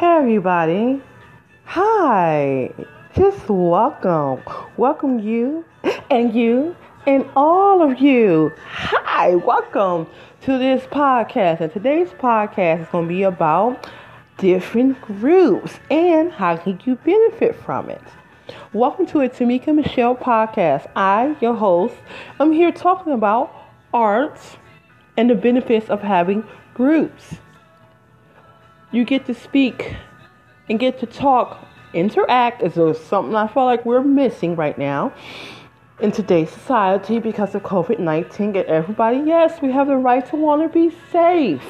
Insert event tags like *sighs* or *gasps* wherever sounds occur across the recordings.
Hey, everybody. Hi. Just welcome. Welcome you and you and all of you. Hi. Welcome to this podcast. And today's podcast is going to be about different groups and how can you benefit from it. Welcome to a Tamika Michelle podcast. I, your host, I'm here talking about arts and the benefits of having groups you get to speak and get to talk, interact as though something I feel like we're missing right now in today's society because of COVID 19. Get everybody, yes, we have the right to want to be safe.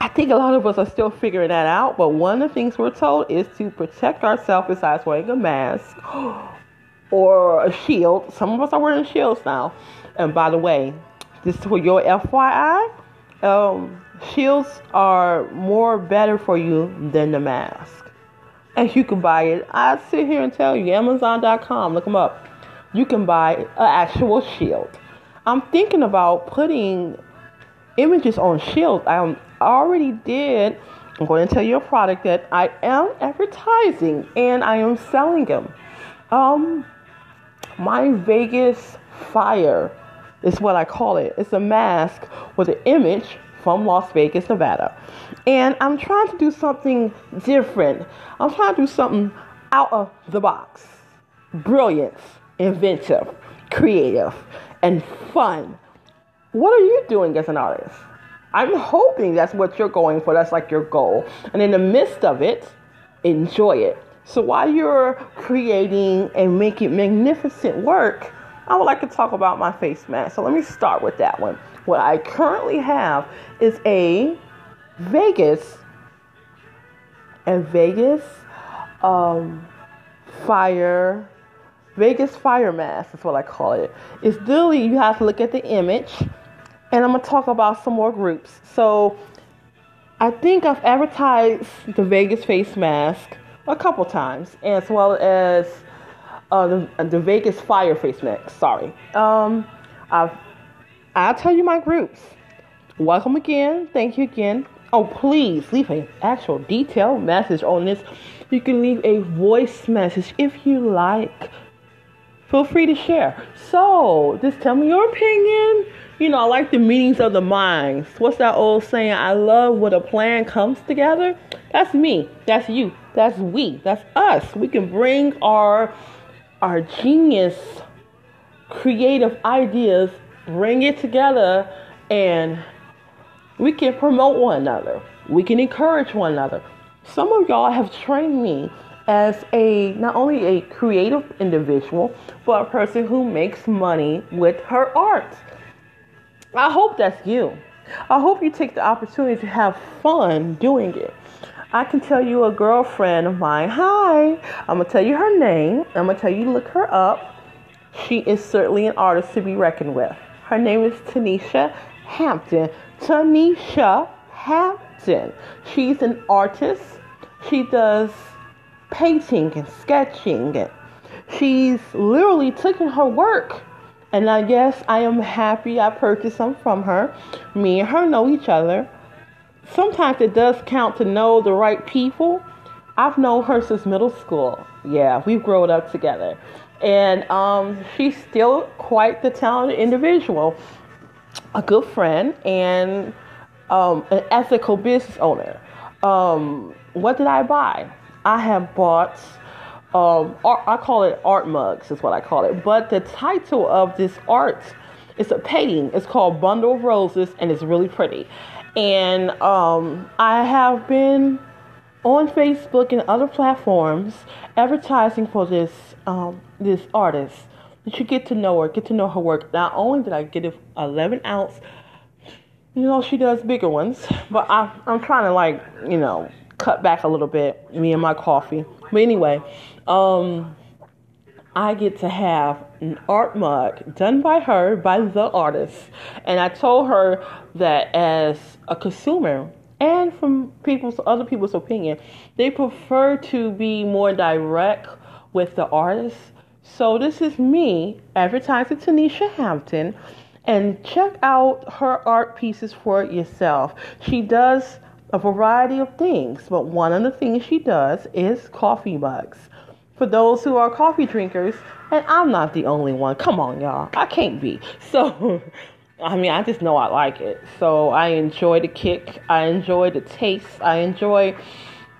I think a lot of us are still figuring that out, but one of the things we're told is to protect ourselves besides wearing a mask *gasps* or a shield. Some of us are wearing shields now. And by the way, this is for your FYI. Um, shields are more better for you than the mask. And you can buy it. I sit here and tell you, Amazon.com, look them up. You can buy an actual shield. I'm thinking about putting images on shields. I already did. I'm going to tell you a product that I am advertising and I am selling them. Um, my Vegas Fire is what I call it. It's a mask with an image from Las Vegas, Nevada. And I'm trying to do something different. I'm trying to do something out of the box. Brilliant, inventive, creative, and fun. What are you doing as an artist? I'm hoping that's what you're going for. That's like your goal. And in the midst of it, enjoy it. So while you're creating and making magnificent work, I would like to talk about my face mask. So let me start with that one. What I currently have is a Vegas, a Vegas um, fire, Vegas fire mask is what I call it. It's literally you have to look at the image, and I'm gonna talk about some more groups. So I think I've advertised the Vegas face mask a couple times, as well as uh, the, the Vegas fire face mask. Sorry. Um, I've I'll tell you my groups. Welcome again. Thank you again. Oh, please leave an actual detailed message on this. You can leave a voice message if you like. Feel free to share. So, just tell me your opinion. You know, I like the meetings of the minds. What's that old saying? I love when a plan comes together. That's me. That's you. That's we. That's us. We can bring our our genius creative ideas bring it together and we can promote one another. We can encourage one another. Some of y'all have trained me as a not only a creative individual, but a person who makes money with her art. I hope that's you. I hope you take the opportunity to have fun doing it. I can tell you a girlfriend of mine, hi, I'm gonna tell you her name, I'm gonna tell you look her up. She is certainly an artist to be reckoned with. Her name is Tanisha Hampton. Tanisha Hampton. She's an artist. She does painting and sketching. She's literally taken her work. And I guess I am happy I purchased some from her. Me and her know each other. Sometimes it does count to know the right people. I've known her since middle school. Yeah, we've grown up together and um, she's still quite the talented individual, a good friend, and um, an ethical business owner. Um, what did I buy? I have bought. Um, art, I call it art mugs, is what I call it. But the title of this art is a painting. It's called Bundle of Roses, and it's really pretty. And um, I have been on Facebook and other platforms advertising for this um, this artist. You get to know her, get to know her work. Not only did I get an 11 ounce, you know, she does bigger ones, but I, I'm trying to like, you know, cut back a little bit, me and my coffee. But anyway, um, I get to have an art mug done by her, by the artist. And I told her that as a consumer, and from people's other people's opinion, they prefer to be more direct with the artist. So this is me advertising Tanisha Hampton and check out her art pieces for yourself. She does a variety of things, but one of the things she does is coffee mugs. For those who are coffee drinkers, and I'm not the only one. Come on, y'all. I can't be. So, *laughs* I mean, I just know I like it. So I enjoy the kick. I enjoy the taste. I enjoy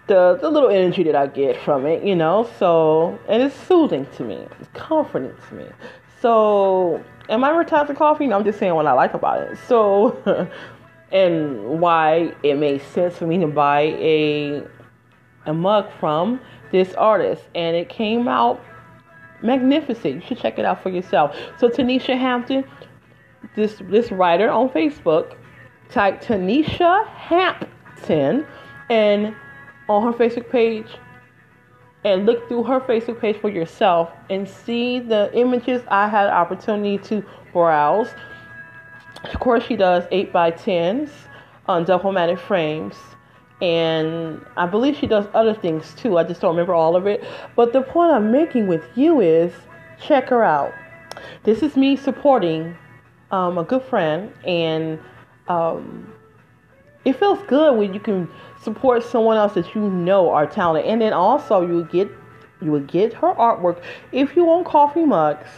the the little energy that I get from it, you know. So, and it's soothing to me. It's comforting to me. So, am I retired to coffee? No, I'm just saying what I like about it. So, *laughs* and why it made sense for me to buy a a mug from this artist, and it came out magnificent. You should check it out for yourself. So Tanisha Hampton, this this writer on Facebook, type Tanisha Hampton, and on her Facebook page, and look through her Facebook page for yourself and see the images I had opportunity to browse. Of course, she does eight by tens on double matted frames and I believe she does other things too. I just don't remember all of it. But the point I'm making with you is check her out. This is me supporting um, a good friend, and um, it feels good when you can support someone else that you know are talented, and then also you get you would get her artwork if you want coffee mugs.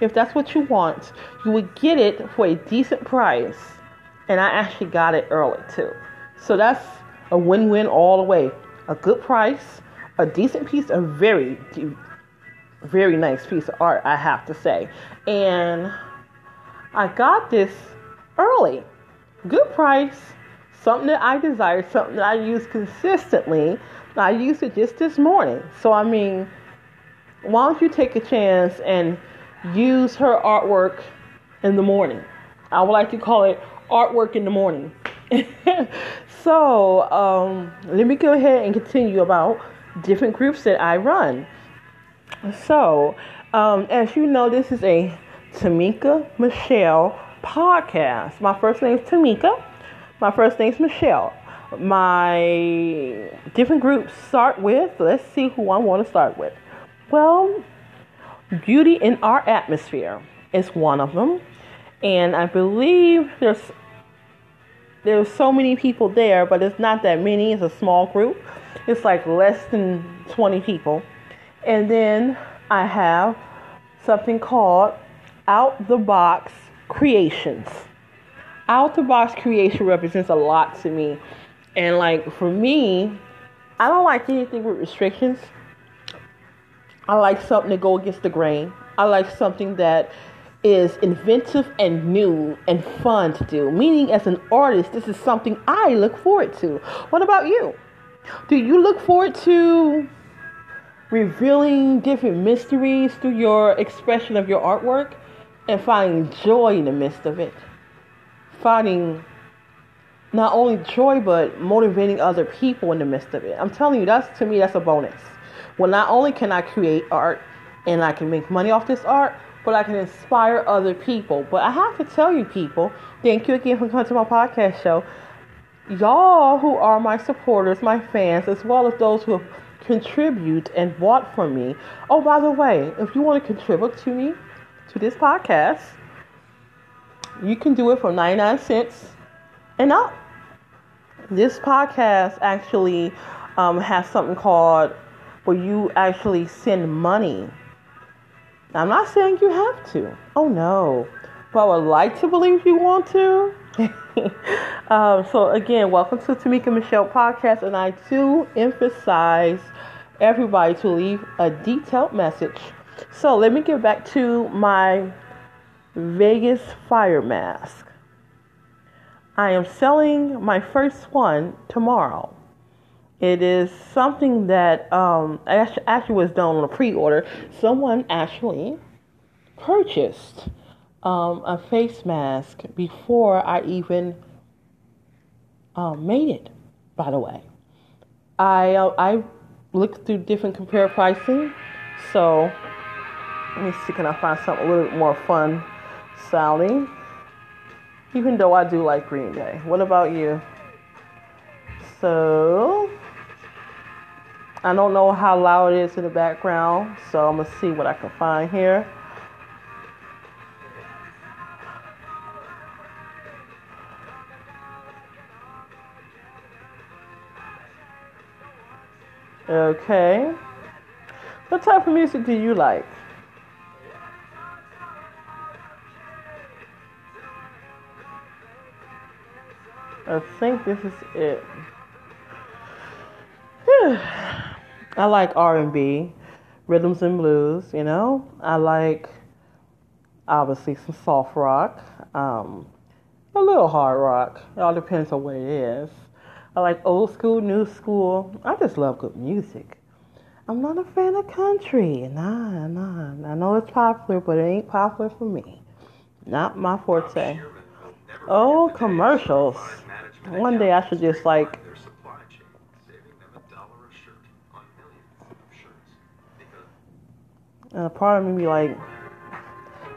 If that's what you want, you would get it for a decent price, and I actually got it early too. So that's a win win all the way. A good price, a decent piece, a very, very nice piece of art, I have to say. And I got this early. Good price, something that I desire, something that I use consistently. I used it just this morning. So, I mean, why don't you take a chance and use her artwork in the morning? I would like to call it artwork in the morning. *laughs* so um, let me go ahead and continue about different groups that I run. So, um, as you know, this is a Tamika Michelle podcast. My first name is Tamika. My first name is Michelle. My different groups start with, let's see who I want to start with. Well, Beauty in Our Atmosphere is one of them. And I believe there's there's so many people there, but it's not that many. It's a small group. It's like less than 20 people. And then I have something called Out the Box Creations. Out the Box Creation represents a lot to me. And like for me, I don't like anything with restrictions. I like something to go against the grain. I like something that is inventive and new and fun to do. Meaning, as an artist, this is something I look forward to. What about you? Do you look forward to revealing different mysteries through your expression of your artwork and finding joy in the midst of it? Finding not only joy but motivating other people in the midst of it. I'm telling you, that's to me, that's a bonus. Well, not only can I create art and I can make money off this art, but I can inspire other people. But I have to tell you, people, thank you again for coming to my podcast show. Y'all who are my supporters, my fans, as well as those who have contribute and bought from me. Oh, by the way, if you want to contribute to me, to this podcast, you can do it for 99 cents and up. This podcast actually um, has something called where you actually send money I'm not saying you have to. Oh no. But I would like to believe you want to. *laughs* um, so again, welcome to Tamika Michelle podcast, and I do emphasize everybody to leave a detailed message. So let me get back to my Vegas fire mask. I am selling my first one tomorrow. It is something that um, actually was done on a pre-order. Someone actually purchased um, a face mask before I even um, made it. By the way, I uh, I looked through different compare pricing. So let me see, can I find something a little bit more fun sounding? Even though I do like Green Day. What about you? So I don't know how loud it is in the background, so I'm gonna see what I can find here. Okay. What type of music do you like? I think this is it. *sighs* I like R&B, rhythms and blues, you know. I like obviously some soft rock, um, a little hard rock. It all depends on what it is. I like old school, new school. I just love good music. I'm not a fan of country. Nah, nah. I know it's popular, but it ain't popular for me. Not my forte. Oh, commercials. One day I should just like uh, part of me be like,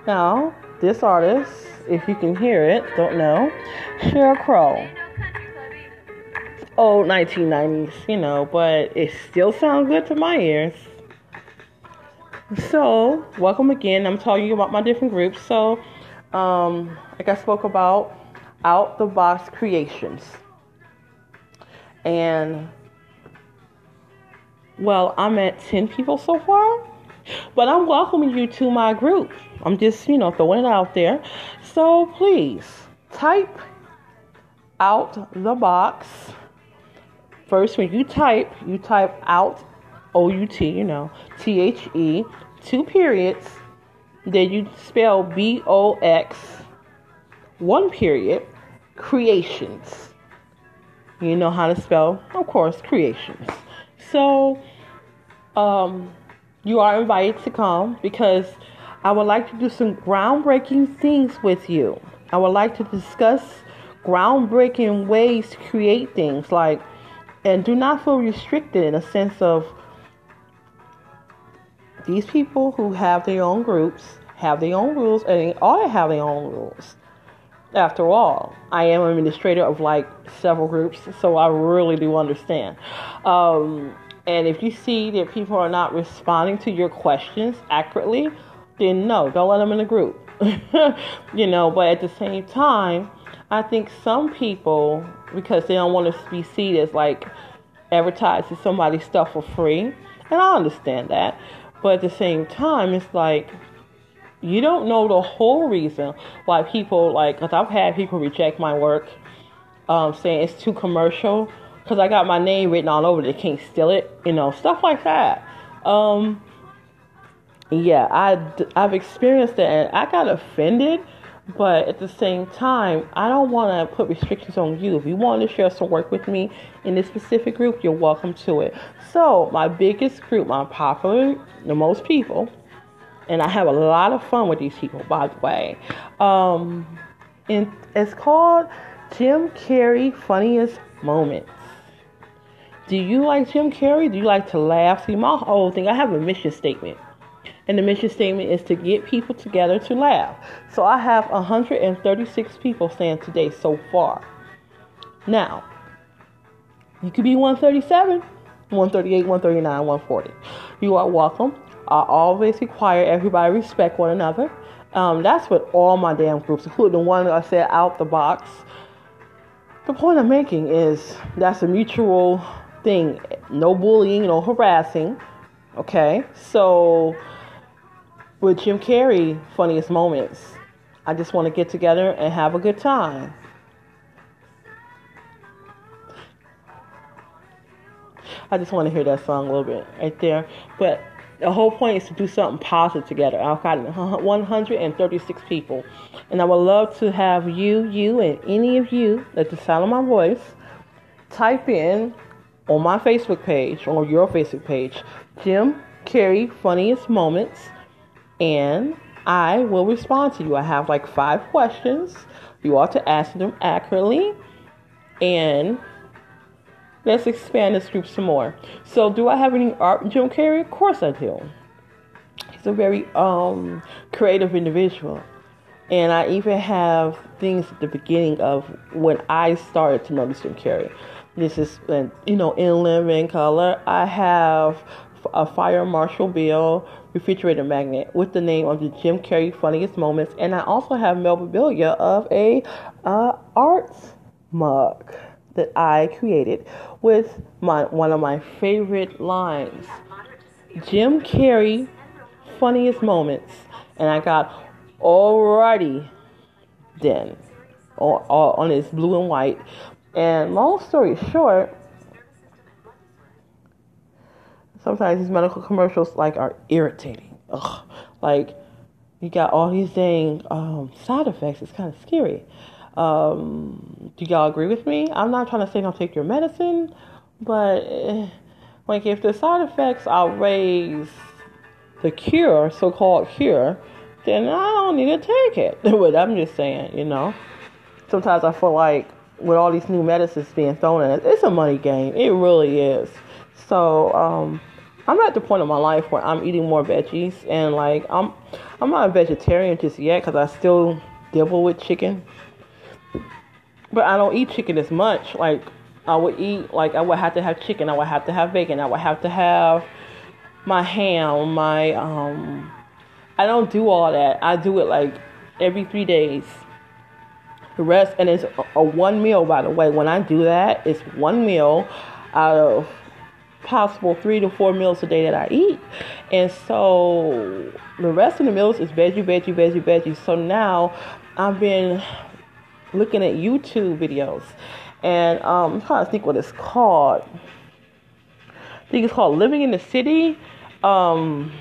now this artist, if you can hear it, don't know, Sheryl Crow. Old 1990s, you know, but it still sounds good to my ears. So, welcome again. I'm telling you about my different groups. So, um, like I spoke about, out the box creations. And well, I'm at 10 people so far, but I'm welcoming you to my group. I'm just, you know, throwing it out there. So please type out the box. First, when you type, you type out O U T, you know, T H E, two periods. Then you spell B O X one period, creations. You know how to spell, of course, creations. So, um, you are invited to come because I would like to do some groundbreaking things with you. I would like to discuss groundbreaking ways to create things like, and do not feel restricted in a sense of these people who have their own groups have their own rules and they to have their own rules. After all, I am an administrator of like several groups, so I really do understand. Um, and if you see that people are not responding to your questions accurately, then no, don't let them in the group. *laughs* you know, but at the same time, I think some people, because they don't want to be seen as like advertising somebody's stuff for free, and I understand that, but at the same time, it's like you don't know the whole reason why people like because i've had people reject my work um, saying it's too commercial because i got my name written all over it. They can't steal it you know stuff like that. Um, yeah I, i've experienced it and i got offended but at the same time i don't want to put restrictions on you. If you want to share some work with me in this specific group you're welcome to it. So my biggest group my popular the most people and I have a lot of fun with these people, by the way. Um, and it's called Jim Carrey Funniest Moments. Do you like Jim Carrey? Do you like to laugh? See, my whole thing, I have a mission statement. And the mission statement is to get people together to laugh. So I have 136 people saying today so far. Now, you could be 137, 138, 139, 140. You are welcome. I always require everybody respect one another. Um, that's what all my damn groups, including the one I said out the box. The point I'm making is that's a mutual thing. No bullying, no harassing. Okay? So, with Jim Carrey, funniest moments, I just want to get together and have a good time. I just want to hear that song a little bit right there. But the whole point is to do something positive together. I've got 136 people, and I would love to have you, you, and any of you at the sound of my voice type in on my Facebook page or your Facebook page, Jim Carrey funniest moments, and I will respond to you. I have like five questions. You ought to answer them accurately, and Let's expand this group some more. So, do I have any art in Jim Carrey? Of course I do. He's a very um, creative individual. And I even have things at the beginning of when I started to notice Jim Carrey. This is, you know, in living color. I have a Fire Marshall Bill refrigerator magnet with the name of the Jim Carrey funniest moments, and I also have memorabilia of a uh, art mug that I created with my one of my favorite lines. Jim Carrey funniest moments. And I got alrighty then on, on his blue and white. And long story short, sometimes these medical commercials like are irritating. Ugh. Like you got all these dang um, side effects. It's kind of scary. Um, do y'all agree with me? I'm not trying to say don't take your medicine, but eh, like if the side effects outweighs the cure, so-called cure, then I don't need to take it. *laughs* but I'm just saying, you know. Sometimes I feel like with all these new medicines being thrown in, it's a money game. It really is. So um, I'm at the point of my life where I'm eating more veggies, and like I'm, I'm not a vegetarian just yet because I still dibble with chicken. But I don't eat chicken as much. Like I would eat, like I would have to have chicken. I would have to have bacon. I would have to have my ham. My um, I don't do all that. I do it like every three days. The rest, and it's a, one meal, by the way. When I do that, it's one meal out of possible three to four meals a day that I eat. And so the rest of the meals is veggie, veggie, veggie, veggie. So now I've been looking at YouTube videos and um, I'm trying to think what it's called. I think it's called Living in the City. Um,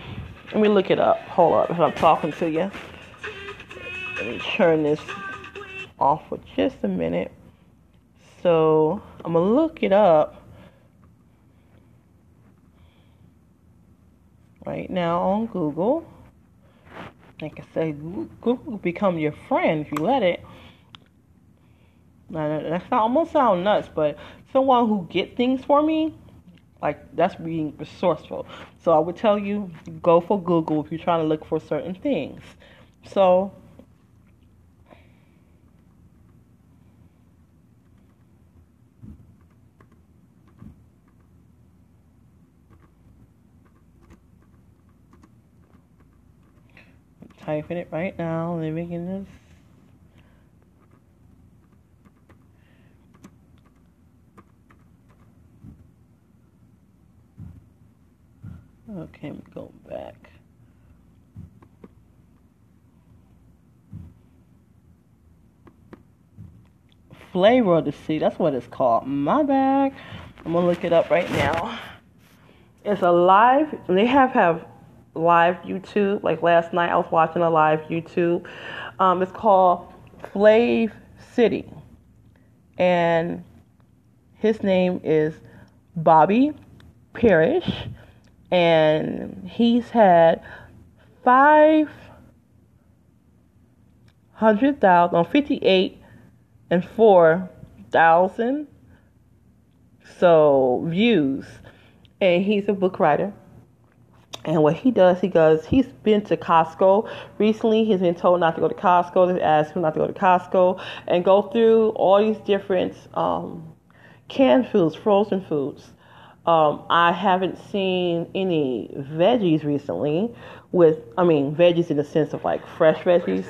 let me look it up. Hold up, if I'm talking to you. Let me turn this off for just a minute. So I'm gonna look it up right now on Google. Like I said, Google become your friend if you let it. Now, that's not almost sound nuts, but someone who get things for me, like that's being resourceful. So I would tell you, go for Google if you're trying to look for certain things. So I'm typing it right now, living in this. Okay, let me go back. Flavor of the Sea, that's what it's called. My bag. I'm gonna look it up right now. It's a live, they have have live YouTube. Like last night, I was watching a live YouTube. Um, it's called Flav City, and his name is Bobby Parish, and he's had five hundred thousand, fifty-eight and four thousand so views, and he's a book writer and what he does, he goes, he's been to Costco recently. He's been told not to go to Costco. They've asked him not to go to Costco and go through all these different um, canned foods, frozen foods. Um, I haven't seen any veggies recently with, I mean, veggies in the sense of like fresh veggies.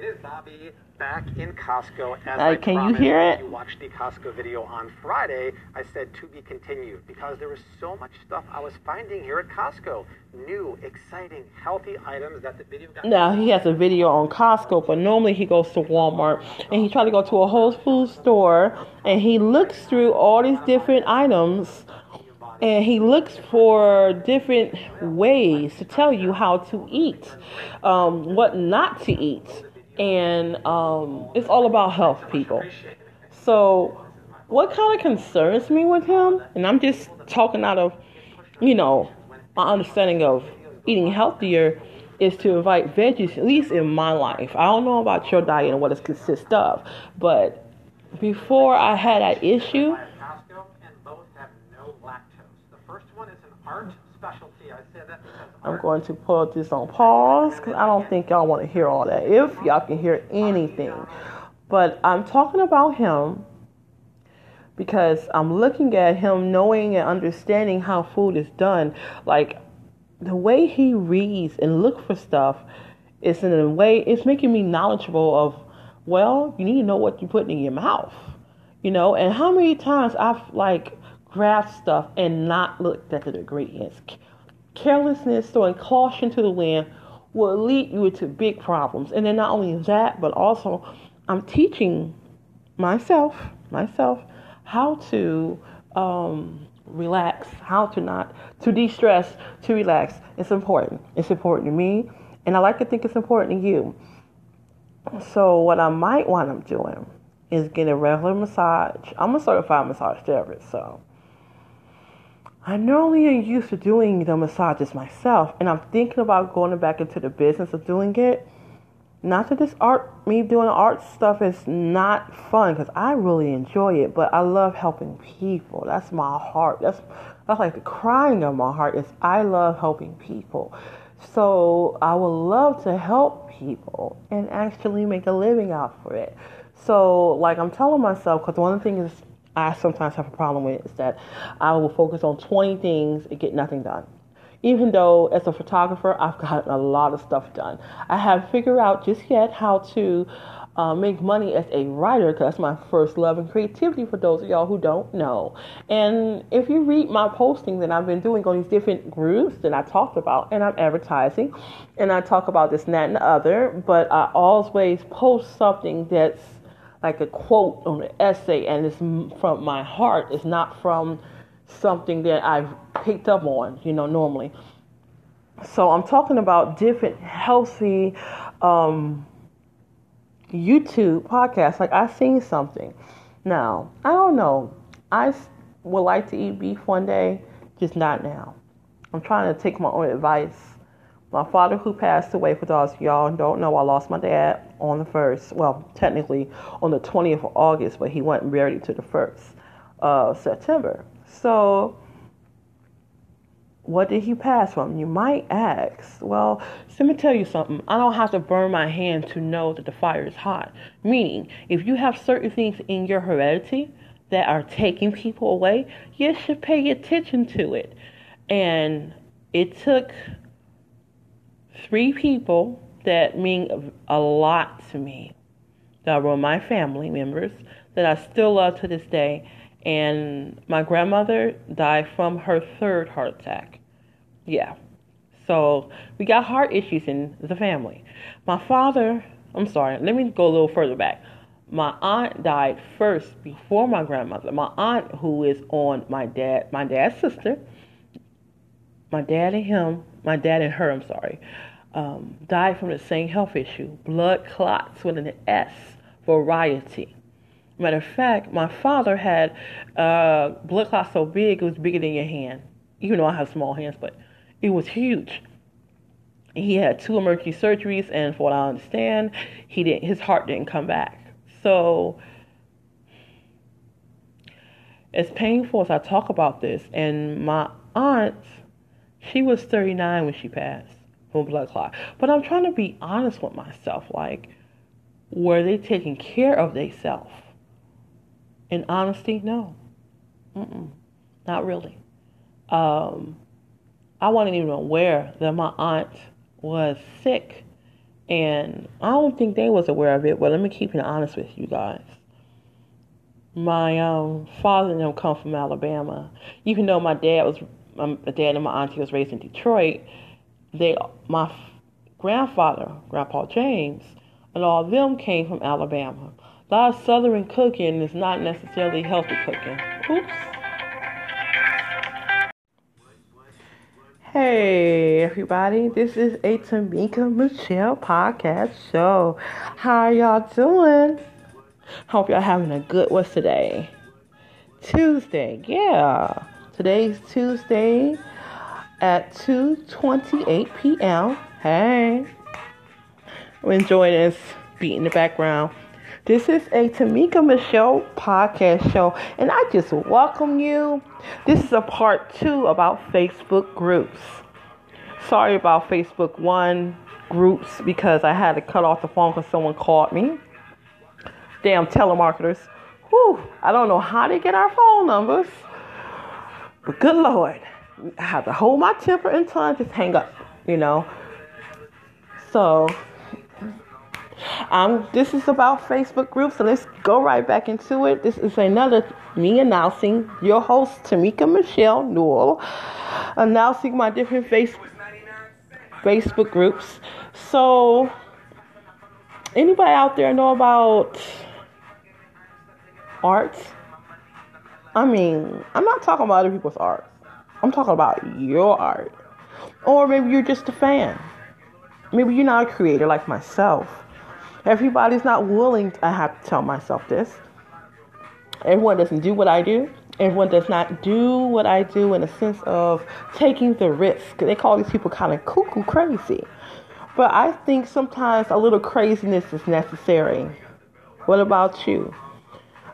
What is up? It is Bobby back in Costco. As Uh, I can you hear it? You watched the Costco video on Friday, I said to be continued because there was so much stuff I was finding here at Costco. New, exciting, healthy items that the video got. Now he has a video on Costco, but normally he goes to Walmart and he tries to go to a Whole Foods store and he looks through all these different items and he looks for different ways to tell you how to eat, um, what not to eat, and um, it's all about health, people. So, what kind of concerns me with him, and I'm just talking out of, you know, my understanding of eating healthier, is to invite veggies, at least in my life. I don't know about your diet and what it consists of, but before I had that issue, Costco, and both have no lactose. The first one is an art specialty. I say that because I'm going to put this on pause because I don't think y'all want to hear all that. If y'all can hear anything, but I'm talking about him because I'm looking at him, knowing and understanding how food is done. Like the way he reads and look for stuff is in a way it's making me knowledgeable of. Well, you need to know what you're putting in your mouth. You know, and how many times I've like grabbed stuff and not looked at the ingredients. Carelessness, throwing caution to the wind will lead you into big problems. And then not only that, but also I'm teaching myself, myself, how to um, relax, how to not, to de-stress, to relax. It's important. It's important to me, and I like to think it's important to you. So what I might want to doing is get a regular massage. I'm a certified massage therapist, so I normally am used to doing the massages myself, and I'm thinking about going back into the business of doing it. Not that this art, me doing art stuff is not fun, because I really enjoy it, but I love helping people. That's my heart. That's that's like the crying of my heart is I love helping people. So I would love to help people and actually make a living out for it. So like I'm telling myself, because one of the things I sometimes have a problem with is that I will focus on 20 things and get nothing done. Even though as a photographer, I've gotten a lot of stuff done. I haven't figured out just yet how to uh, make money as a writer because that's my first love and creativity for those of y'all who don't know. And if you read my posting that I've been doing on these different groups that I talked about, and I'm advertising, and I talk about this, and that, and the other, but I always post something that's like a quote on an essay and it's from my heart. It's not from something that I've picked up on, you know, normally. So I'm talking about different healthy um, YouTube podcasts. Like I seen something. Now I don't know. I would like to eat beef one day, just not now. I'm trying to take my own advice my father, who passed away, for those y'all don't know, I lost my dad on the first, well, technically on the 20th of August, but he wasn't buried to the first of September. So, what did he pass from? You might ask. Well, let me tell you something. I don't have to burn my hand to know that the fire is hot. Meaning, if you have certain things in your heredity that are taking people away, you should pay attention to it. And it took three people that mean a lot to me that were my family members that I still love to this day. And my grandmother died from her third heart attack. Yeah. So we got heart issues in the family. My father, I'm sorry, let me go a little further back. My aunt died first before my grandmother. My aunt, who is on my dad, my dad's sister, my dad and him, my dad and her, I'm sorry, um, died from the same health issue blood clots with an S, variety. Matter of fact, my father had uh, blood clots so big it was bigger than your hand. Even though I have small hands, but it was huge. He had two emergency surgeries, and for what I understand, he didn't. His heart didn't come back. So, as painful as I talk about this, and my aunt, she was 39 when she passed from blood clot. But I'm trying to be honest with myself. Like, were they taking care of themselves? In honesty, no. Mm-mm, not really. Um, I wasn't even aware that my aunt was sick. And I don't think they was aware of it, but let me keep it honest with you guys. My um, father and them come from Alabama. Even though my dad was, my dad and my auntie was raised in Detroit, they my grandfather, Grandpa James, and all of them came from Alabama. A lot of Southern cooking is not necessarily healthy cooking. Oops. Hey everybody, this is a Tamika Michelle podcast show. How y'all doing? Hope y'all having a good what's today? Tuesday, yeah. Today's Tuesday, at 2:28 p.m. Hey, I'm enjoying this beat in the background. This is a Tamika Michelle podcast show, and I just welcome you. This is a part two about Facebook groups. Sorry about Facebook one groups because I had to cut off the phone because someone called me. Damn telemarketers. Whew, I don't know how they get our phone numbers, but good lord. Have to hold my temper until I just hang up, you know. So Um, this is about Facebook groups, so let's go right back into it. This is another me announcing your host Tamika Michelle Newell, announcing my different face, Facebook groups. So, anybody out there know about art? I mean, I'm not talking about other people's art. I'm talking about your art. Or maybe you're just a fan. Maybe you're not a creator like myself. Everybody's not willing, I have to tell myself this. Everyone doesn't do what I do. Everyone does not do what I do in a sense of taking the risk. They call these people kind of cuckoo crazy. But I think sometimes a little craziness is necessary. What about you?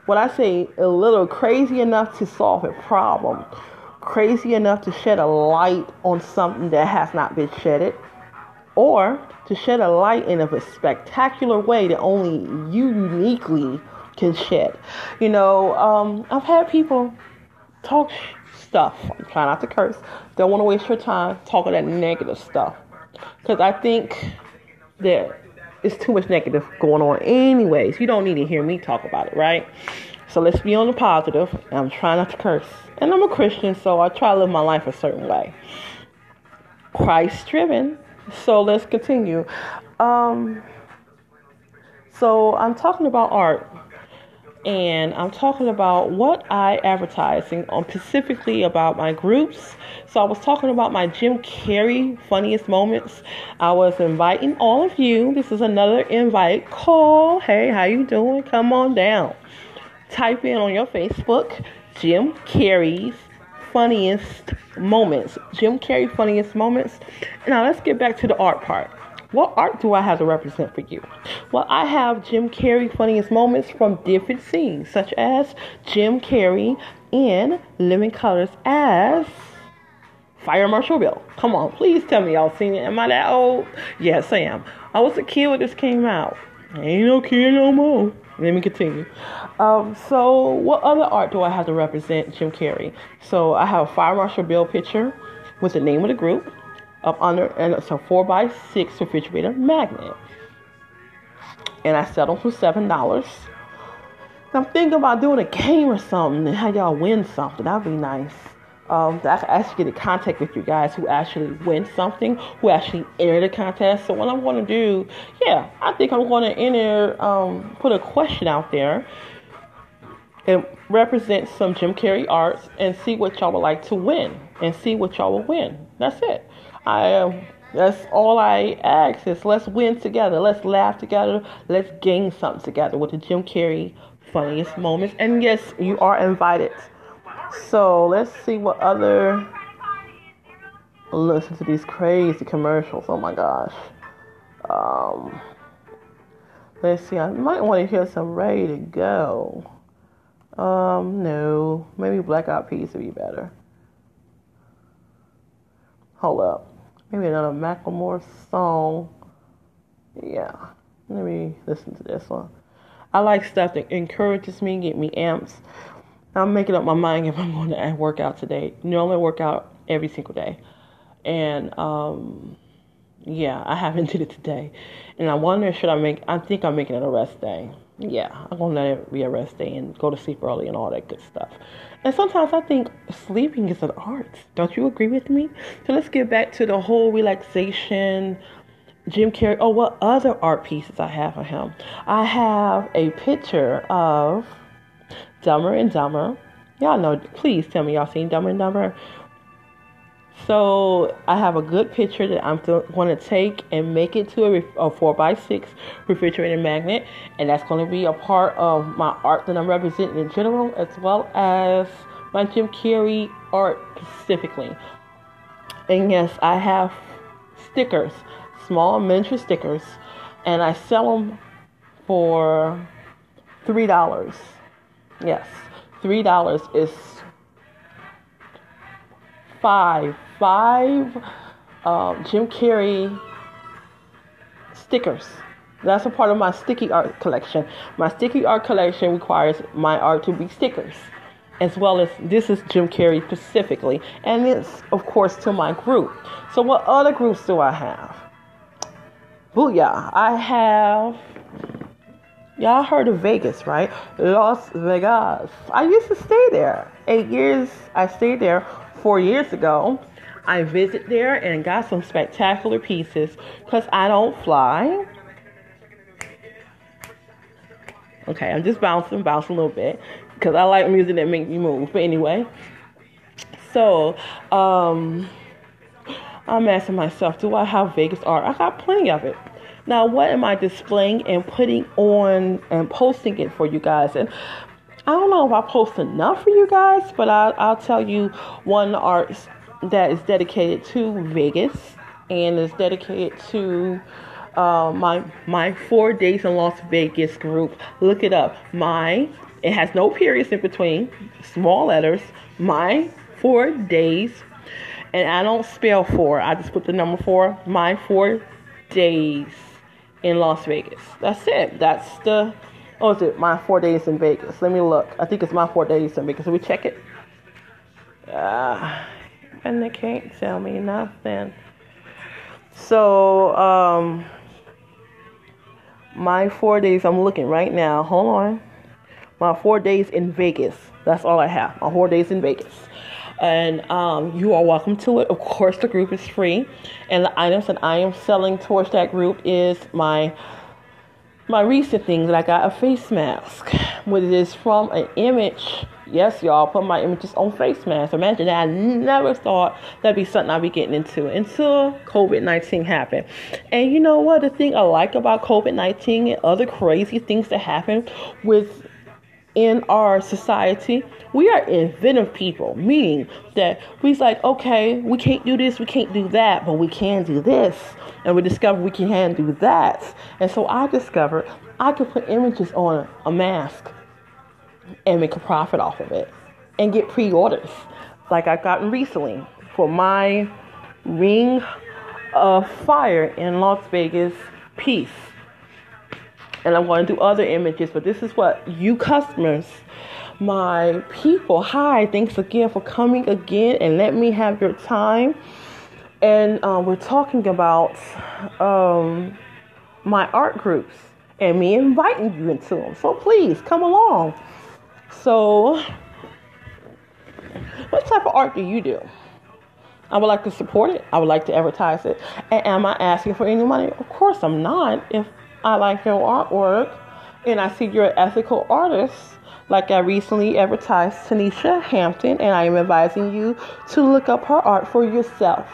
When I say a little crazy enough to solve a problem, crazy enough to shed a light on something that has not been shedded, or to shed a light in a spectacular way that only you uniquely can shed. You know, um, I've had people talk stuff. I'm trying not to curse. Don't want to waste your time talking that negative stuff. Because I think that it's too much negative going on, anyways. You don't need to hear me talk about it, right? So let's be on the positive. I'm trying not to curse. And I'm a Christian, so I try to live my life a certain way. Christ driven. So let's continue. Um, so I'm talking about art and I'm talking about what I advertising on specifically about my groups. So I was talking about my Jim Carrey funniest moments. I was inviting all of you. This is another invite call. Hey, how you doing? Come on down type in on your Facebook Jim Carrey's funniest moments. Jim Carrey funniest moments. Now let's get back to the art part. What art do I have to represent for you? Well, I have Jim Carrey funniest moments from different scenes, such as Jim Carrey in Living Colors as Fire Marshall Bill. Come on, please tell me y'all seen it. Am I that old? Yes, I am. I was a kid when this came out. I ain't no kid no more. Let me continue. Um, so, what other art do I have to represent Jim Carrey? So, I have a Fire Marshall Bill picture with the name of the group up under, and it's a 4x6 refrigerator magnet. And I settled for $7. I'm thinking about doing a game or something and have y'all win something. That'd be nice um, that I actually get in contact with you guys who actually win something, who actually enter the contest. So what I'm going to do, yeah, I think I'm going to enter, um, put a question out there and represent some Jim Carrey arts and see what y'all would like to win and see what y'all will win. That's it. I um, that's all I ask is let's win together, let's laugh together, let's gain something together with the Jim Carrey funniest moments. And yes, you are invited. So let's see what other. Listen to these crazy commercials. Oh my gosh. Um, let's see. I might want to hear some Ready to Go. Um, no. Maybe Black Eyed Peas would be better. Hold up. Maybe another Macklemore song. Yeah. Let me listen to this one. I like stuff that encourages me, get me amps. I'm making up my mind if I'm going to work out today. Normally, I work out every single day, and um, yeah, I haven't *laughs* did it today, and I wonder should I make? I think I'm making it a rest day. Yeah, I'm gonna let it be a rest day and go to sleep early and all that good stuff. And sometimes I think sleeping is an art. Don't you agree with me? So let's get back to the whole relaxation. Jim Carrey. Oh, what other art pieces I have of him? I have a picture of Dumber and Dumber. Y'all know, please tell me y'all seen Dumber and Dumber. So I have a good picture that I'm going to take and make it to a, a 4x6 refrigerator magnet. And that's going to be a part of my art that I'm representing in general, as well as my Jim Carrey art specifically. And yes, I have stickers, small miniature stickers, and I sell them for $3. Yes, three dollars is five five um, Jim Carrey stickers. That's a part of my sticky art collection. My sticky art collection requires my art to be stickers, as well as this is Jim Carrey specifically, and it's of course to my group. So what other groups do I have? Booyah! I have Y'all heard of Vegas, right? Las Vegas. I used to stay there. Eight years, I stayed there four years ago. I visit there and got some spectacular pieces because I don't fly. Okay, I'm just bouncing, bouncing a little bit because I like music that makes me move. But anyway, so um, I'm asking myself, do I have Vegas art? I got plenty of it. Now, what am I displaying and putting on and posting it for you guys? And I don't know if I post enough for you guys, but I'll, I'll tell you one art that is dedicated to Vegas and is dedicated to uh, my my four days in Las Vegas group. Look it up. My it has no periods in between, small letters. My four days, and I don't spell four. I just put the number four. My four days in Las Vegas. That's it. That's the. Oh, is it my four days in Vegas? Let me look. I think it's my four days in Vegas. So we check it. Uh, and they can't tell me nothing. So, um, my four days. I'm looking right now. Hold on. My four days in Vegas. That's all I have. My four days in Vegas and um, you are welcome to it. Of course, the group is free, and the items that I am selling towards that group is my my recent thing that I got a face mask, which is from an image. Yes, y'all, put my images on face masks. Imagine that. I never thought that'd be something I'd be getting into until COVID 19 happened. And you know what? The thing I like about COVID 19 and other crazy things that happen with in our society, we are inventive people, meaning that we's like, okay, we can't do this, we can't do that, but we can do this. And we discover we can do that. And so I discovered I could put images on a mask and make a profit off of it and get pre orders like I've gotten recently for my Ring of Fire in Las Vegas piece and I'm going to do other images, but this is what you customers, my people, hi, thanks again for coming again and let me have your time. And um, we're talking about um, my art groups and me inviting you into them. So please come along. So, what type of art do you do? I would like to support it. I would like to advertise it. And am I asking for any money? Of course, I'm not. If I like your artwork and I see you're an ethical artist. Like I recently advertised Tanisha Hampton, and I am advising you to look up her art for yourself.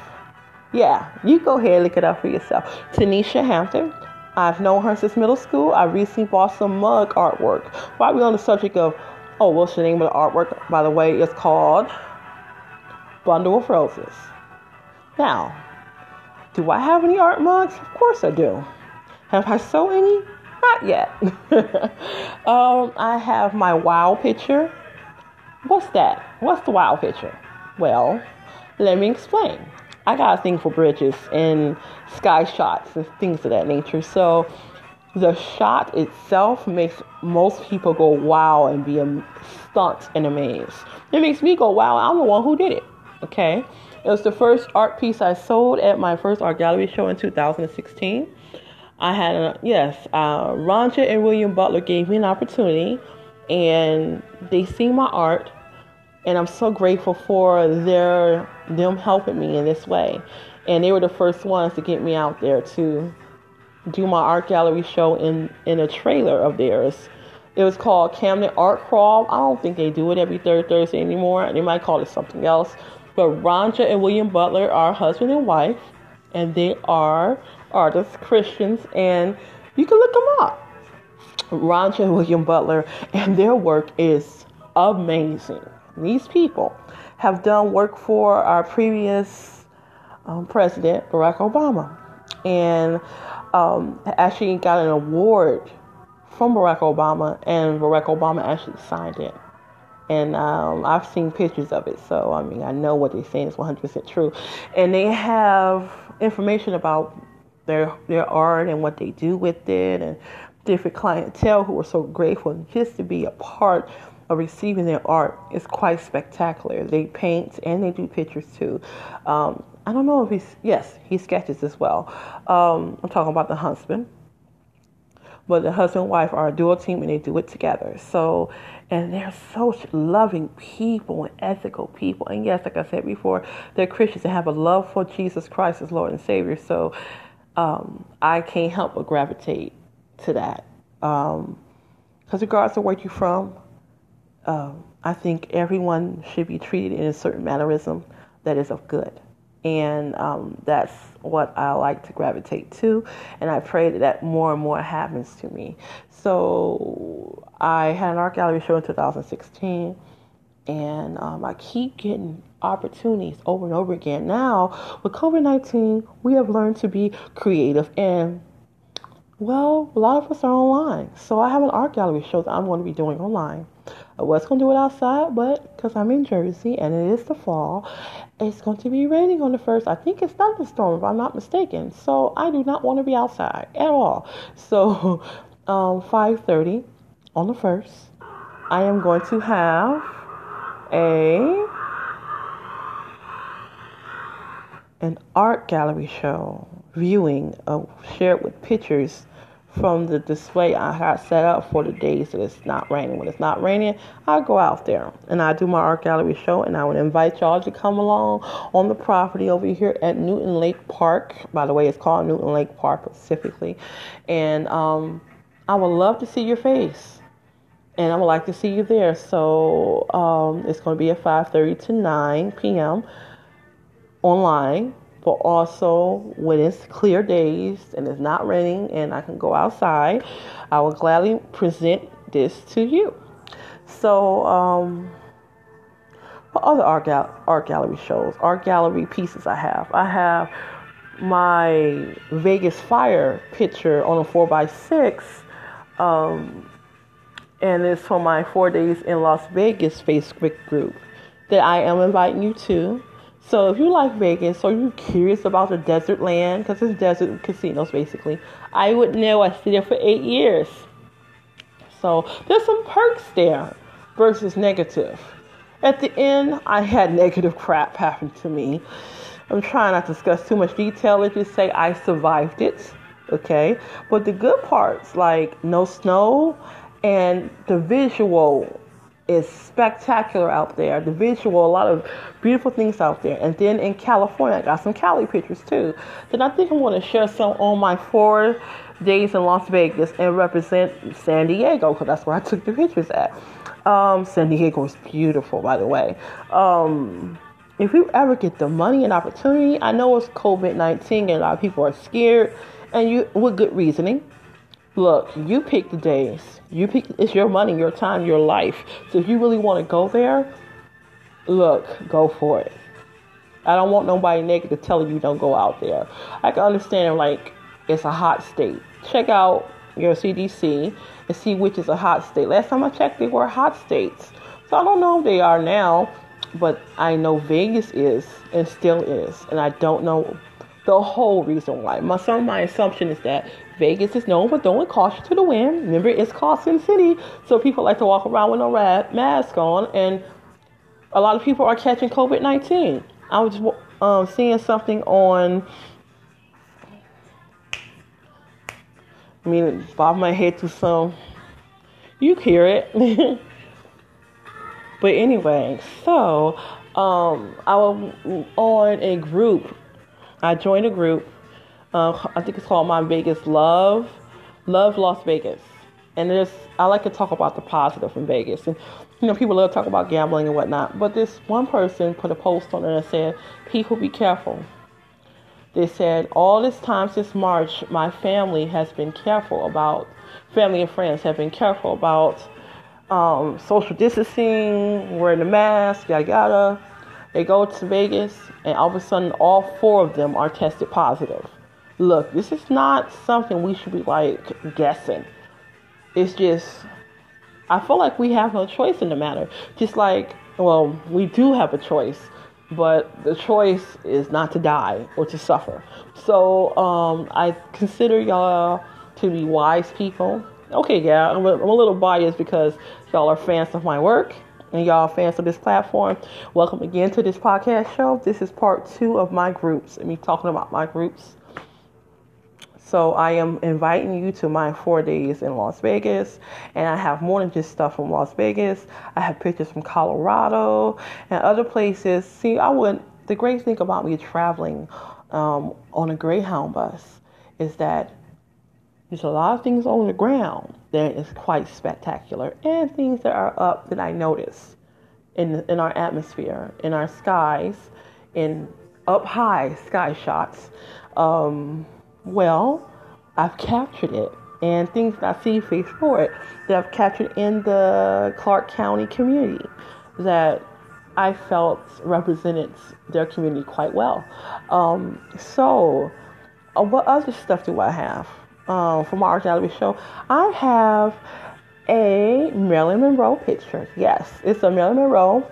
Yeah, you go ahead and look it up for yourself. Tanisha Hampton. I've known her since middle school. I recently bought some mug artwork. While we're on the subject of, oh, what's the name of the artwork? By the way, it's called Bundle of Roses. Now, do I have any art mugs? Of course I do. Have I sold any? Not yet. *laughs* um, I have my wow picture. What's that? What's the wow picture? Well, let me explain. I got a thing for bridges and sky shots and things of that nature. So the shot itself makes most people go wow and be stunned and amazed. It makes me go wow, I'm the one who did it. Okay? It was the first art piece I sold at my first art gallery show in 2016. I had a yes, uh, Ronja and William Butler gave me an opportunity, and they see my art, and I'm so grateful for their them helping me in this way. And they were the first ones to get me out there to do my art gallery show in in a trailer of theirs. It was called Camden Art Crawl. I don't think they do it every third Thursday anymore. They might call it something else. But Ronja and William Butler are husband and wife, and they are artists, Christians, and you can look them up. And William Butler, and their work is amazing. These people have done work for our previous um, president, Barack Obama, and um, actually got an award from Barack Obama, and Barack Obama actually signed it. And um, I've seen pictures of it, so I mean, I know what they're saying is 100% true. And they have information about their their art and what they do with it and different clientele who are so grateful just to be a part of receiving their art is quite spectacular. They paint and they do pictures too. Um, I don't know if he's yes he sketches as well. Um, I'm talking about the husband. but the husband and wife are a dual team and they do it together. So, and they're such loving people and ethical people. And yes, like I said before, they're Christians and have a love for Jesus Christ as Lord and Savior. So, um, I can't help but gravitate to that. Because um, regardless of where you're from, um, I think everyone should be treated in a certain mannerism that is of good. And um, that's what I like to gravitate to. And I pray that, that more and more happens to me. So I had an art gallery show in 2016. And um, I keep getting opportunities over and over again. Now, with COVID 19, we have learned to be creative and well, a lot of us are online. So I have an art gallery show that I'm going to be doing online. I was going to do it outside, but because I'm in Jersey and it is the fall, it's going to be raining on the first. I think it's thunderstorm, if I'm not mistaken. So I do not want to be outside at all. So *laughs* um, 5:30 on the first, I am going to have a an art gallery show viewing of shared with pictures from the display I have set up for the days that it's not raining. When it's not raining, I go out there and I do my art gallery show, and I would invite y'all to come along on the property over here at Newton Lake Park. By the way, it's called Newton Lake Park specifically, and um, I would love to see your face. And I would like to see you there. So um, it's going to be at 5:30 to 9 p.m. online but also when it's clear days and it's not raining and I can go outside, I will gladly present this to you. So, um, what other art, gal- art gallery shows, art gallery pieces I have? I have my Vegas Fire picture on a 4x6, um, and it's for my Four Days in Las Vegas Facebook group that I am inviting you to. So if you like Vegas or you're curious about the desert land, because it's desert casinos basically, I would know I stayed there for eight years. So there's some perks there versus negative. At the end, I had negative crap happen to me. I'm trying not to discuss too much detail. Let's just say I survived it. Okay. But the good parts, like no snow and the visual is spectacular out there. The visual, a lot of beautiful things out there. And then in California, I got some Cali pictures too. Then I think I'm going to share some on my four days in Las Vegas and represent San Diego because that's where I took the pictures at. Um, San Diego is beautiful, by the way. Um, if you ever get the money and opportunity, I know it's COVID 19 and a lot of people are scared, and you with good reasoning. Look, you pick the days. You pick it's your money, your time, your life. So if you really want to go there, look, go for it. I don't want nobody negative telling you don't go out there. I can understand like it's a hot state. Check out your CDC and see which is a hot state. Last time I checked, they were hot states. So I don't know if they are now, but I know Vegas is and still is, and I don't know the whole reason why. My some my assumption is that Vegas is known for throwing caution to the wind. Remember, it's Carson City, so people like to walk around with no mask on, and a lot of people are catching COVID nineteen. I was um, seeing something on. I mean, bob my head to some. You hear it. *laughs* but anyway, so um, I was on a group I joined a group. Uh, I think it's called My Vegas Love, Love Las Vegas. And there's, I like to talk about the positive in Vegas. And, you know, people love to talk about gambling and whatnot. But this one person put a post on it and said, People be careful. They said, All this time since March, my family has been careful about, family and friends have been careful about um, social distancing, wearing the mask, yada yada. They go to Vegas, and all of a sudden, all four of them are tested positive. Look, this is not something we should be like guessing. It's just, I feel like we have no choice in the matter. Just like, well, we do have a choice, but the choice is not to die or to suffer. So um, I consider y'all to be wise people. Okay, yeah, I'm a, I'm a little biased because y'all are fans of my work and y'all fans of this platform, welcome again to this podcast show. This is part two of my groups and me talking about my groups. So I am inviting you to my four days in Las Vegas, and I have more than just stuff from Las Vegas. I have pictures from Colorado and other places. See, I would. The great thing about me traveling um, on a Greyhound bus is that there's a lot of things on the ground that is quite spectacular, and things that are up that I notice in in our atmosphere, in our skies, in up high sky shots. Um, well, I've captured it, and things that I see face forward that I've captured in the Clark County community that I felt represented their community quite well. Um, so, uh, what other stuff do I have uh, from our reality show? I have a Marilyn Monroe picture. Yes, it's a Marilyn Monroe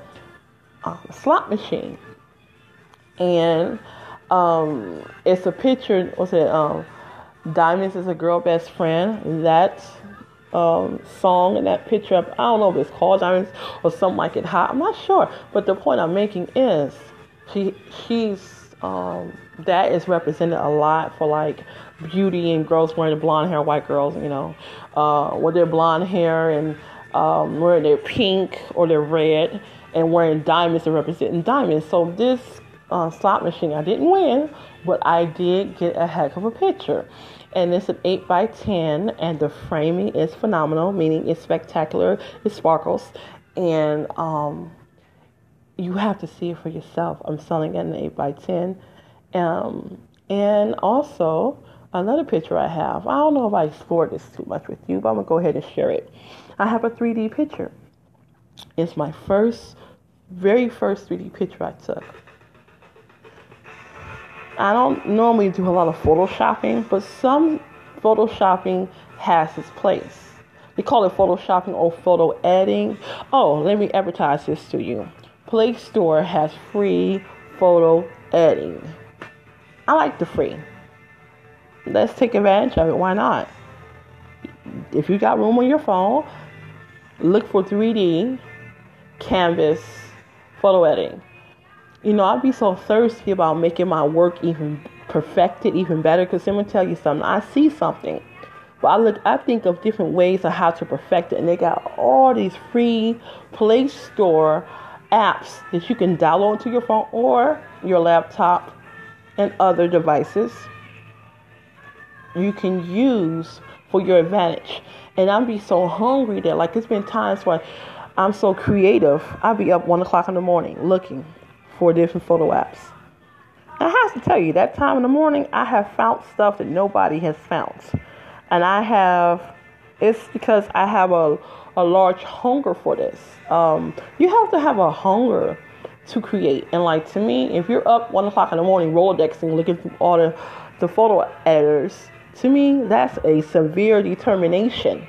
uh, slot machine, and um, it's a picture. What's it? Um, Diamonds is a girl best friend. That um, song and that picture. I don't know if it's called Diamonds or something like it. Hot. I'm not sure. But the point I'm making is, she she's um, that is represented a lot for like beauty and girls wearing the blonde hair, white girls, you know, uh, with their blonde hair and um, wearing their pink or their red and wearing diamonds and representing diamonds. So this uh, slot machine, I didn't win, but I did get a heck of a picture. And it's an 8 by 10 and the framing is phenomenal, meaning it's spectacular, it sparkles, and um, you have to see it for yourself. I'm selling it an 8 by 10 um, and also, another picture I have, I don't know if I explored this too much with you, but I'm going to go ahead and share it. I have a 3D picture. It's my first, very first 3D picture I took. I don't normally do a lot of photoshopping, but some photoshopping has its place. They call it photoshopping or photo editing. Oh, let me advertise this to you. Play Store has free photo editing. I like the free. Let's take advantage of it. Why not? If you got room on your phone, look for 3D canvas photo editing. You know, I'd be so thirsty about making my work even perfected, even better. Because I'm gonna tell you something. I see something, but I look, I think of different ways of how to perfect it, and they got all these free Play Store apps that you can download to your phone or your laptop and other devices you can use for your advantage. And I'd be so hungry that, like, it's been times where I'm so creative. I'd be up one o'clock in the morning looking for different photo apps. I have to tell you, that time in the morning, I have found stuff that nobody has found. And I have, it's because I have a, a large hunger for this. Um, you have to have a hunger to create. And like to me, if you're up one o'clock in the morning rolodexing, looking through all the, the photo editors, to me that's a severe determination.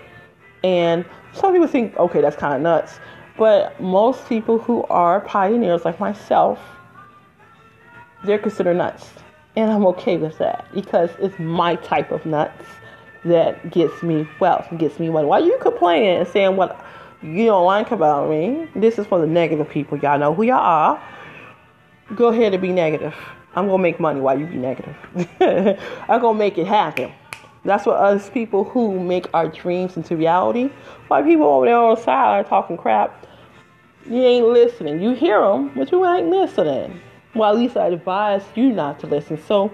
And some people think, okay, that's kind of nuts. But most people who are pioneers like myself, they're considered nuts. And I'm okay with that because it's my type of nuts that gets me wealth, gets me money. Why you complaining and saying what you don't like about me, this is for the negative people. Y'all know who y'all are. Go ahead and be negative. I'm gonna make money while you be negative. *laughs* I'm gonna make it happen. That's what us people who make our dreams into reality. Why people over there on the side are talking crap, you ain't listening. You hear them, but you ain't listening. Well, at least I advise you not to listen. So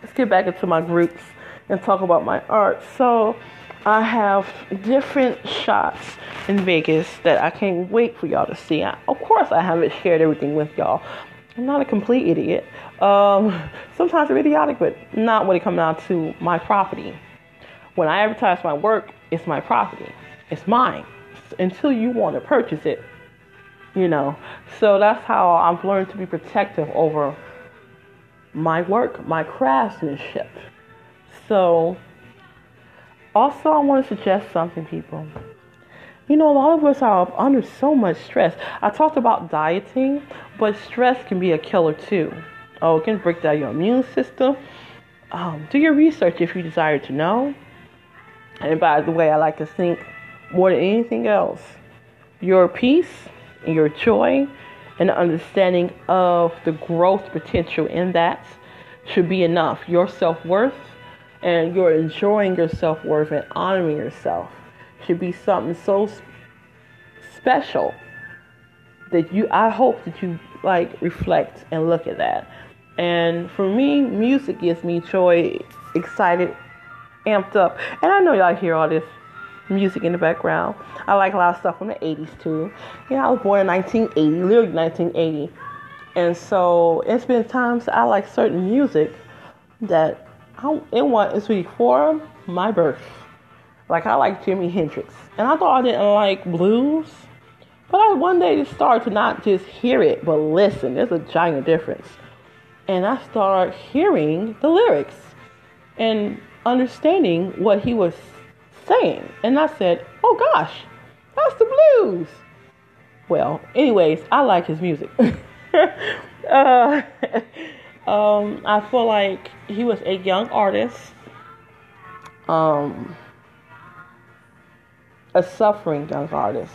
let's get back into my groups and talk about my art. So I have different shots in Vegas that I can't wait for y'all to see. I, of course, I haven't shared everything with y'all. I'm not a complete idiot. Um, sometimes I'm idiotic, but not when it comes down to my property. When I advertise my work, it's my property. It's mine until you want to purchase it. You know, so that's how I've learned to be protective over my work, my craftsmanship. So also, I want to suggest something, people. You know, a lot of us are under so much stress. I talked about dieting, but stress can be a killer too. Oh, it can break down your immune system. Um, do your research if you desire to know. And by the way, I like to think more than anything else, your peace and your joy and understanding of the growth potential in that should be enough. Your self worth and you're enjoying your self worth and honoring yourself should be something so special that you I hope that you like reflect and look at that. And for me, music gives me joy, excited, amped up. And I know y'all hear all this music in the background. I like a lot of stuff from the 80s too. Yeah, I was born in 1980, literally 1980. And so it's been times I like certain music that I, it was before my birth. Like I like Jimi Hendrix, and I thought I didn't like blues, but I one day started to not just hear it but listen. There's a giant difference, and I started hearing the lyrics and understanding what he was saying, and I said, "Oh gosh, that's the blues." Well, anyways, I like his music. *laughs* uh, *laughs* um, I feel like he was a young artist. Um, a suffering young artist.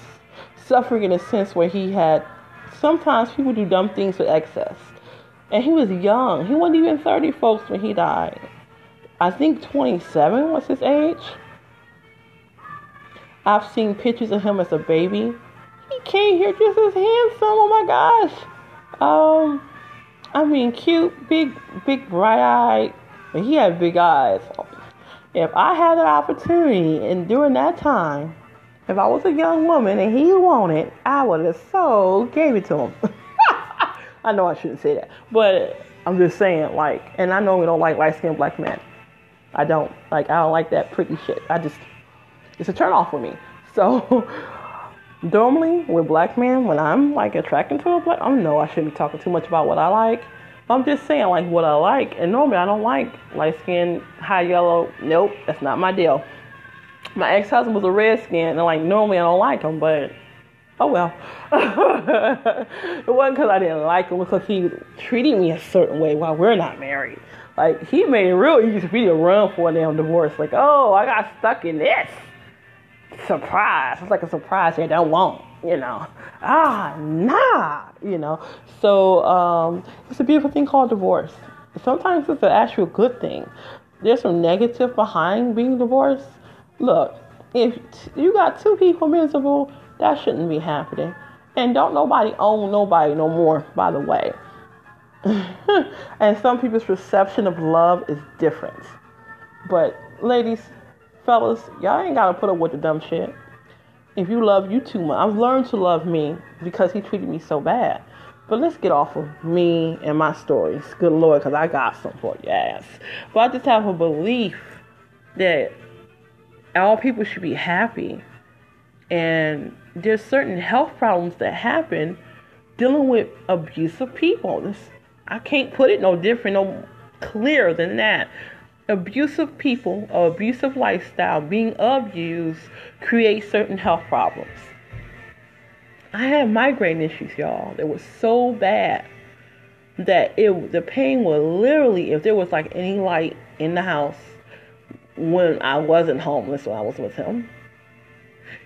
Suffering in a sense where he had sometimes people do dumb things with excess. And he was young. He wasn't even 30 folks when he died. I think 27 was his age. I've seen pictures of him as a baby. He came here just as handsome. Oh my gosh. Um, I mean, cute, big, big, bright eyed. He had big eyes. If I had an opportunity, and during that time, if I was a young woman and he wanted, I would have so gave it to him. *laughs* I know I shouldn't say that, but I'm just saying, like, and I know we don't like light skinned black men. I don't like. I don't like that pretty shit. I just, it's a turn off for me. *laughs* So, normally with black men, when I'm like attracted to a black, I know I shouldn't be talking too much about what I like. I'm just saying like what I like, and normally I don't like light skin, high yellow. Nope, that's not my deal my ex husband was a redskin, and like normally I don't like him, but oh well. *laughs* it wasn't because I didn't like him, it was because he treated me a certain way while we're not married. Like he made it real easy for me to run for a damn divorce. Like, oh, I got stuck in this. Surprise! It's like a surprise they don't want, you know. Ah, nah, you know. So um, it's a beautiful thing called divorce. Sometimes it's an actual good thing. There's some negative behind being divorced Look, if you got two people miserable, that shouldn't be happening. And don't nobody own nobody no more, by the way. *laughs* and some people's perception of love is different. But ladies, fellas, y'all ain't gotta put up with the dumb shit. If you love you too much, I've learned to love me because he treated me so bad. But let's get off of me and my stories. Good Lord, because I got some for your ass. But I just have a belief that all people should be happy. And there's certain health problems that happen dealing with abusive people. I can't put it no different, no clearer than that. Abusive people, abusive lifestyle, being abused, create certain health problems. I had migraine issues, y'all. They were so bad that it the pain was literally if there was like any light in the house when I wasn't homeless when I was with him.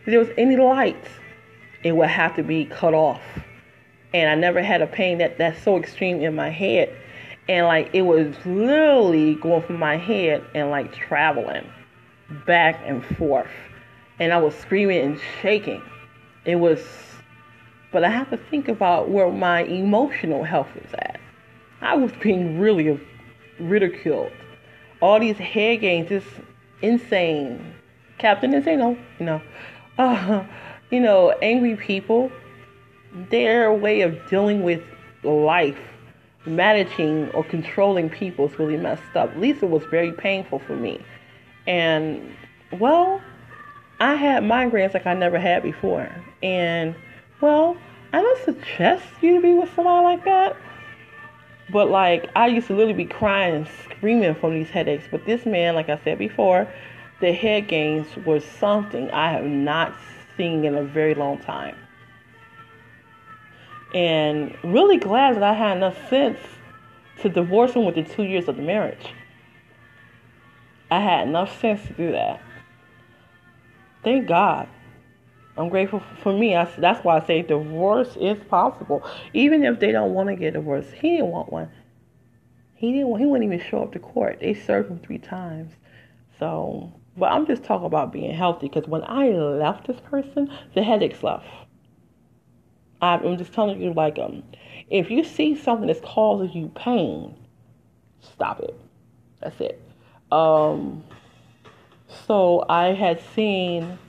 If there was any light, it would have to be cut off. And I never had a pain that that's so extreme in my head. And like it was literally going from my head and like traveling back and forth. And I was screaming and shaking. It was but I have to think about where my emotional health was at. I was being really ridiculed all these head games, this insane Captain Insano, you know, uh, *laughs* you know, angry people. Their way of dealing with life, managing or controlling people is really messed up. Lisa was very painful for me, and well, I had migraines like I never had before, and well, I don't suggest you to be with somebody like that. But like I used to literally be crying and screaming from these headaches. But this man, like I said before, the head gains was something I have not seen in a very long time. And really glad that I had enough sense to divorce him within two years of the marriage. I had enough sense to do that. Thank God. I'm grateful for me. I, that's why I say divorce is possible, even if they don't want to get divorced. He didn't want one. He didn't. He wouldn't even show up to court. They served him three times. So, but I'm just talking about being healthy because when I left this person, the headaches left. I'm just telling you, like, um, if you see something that's causing you pain, stop it. That's it. Um, so I had seen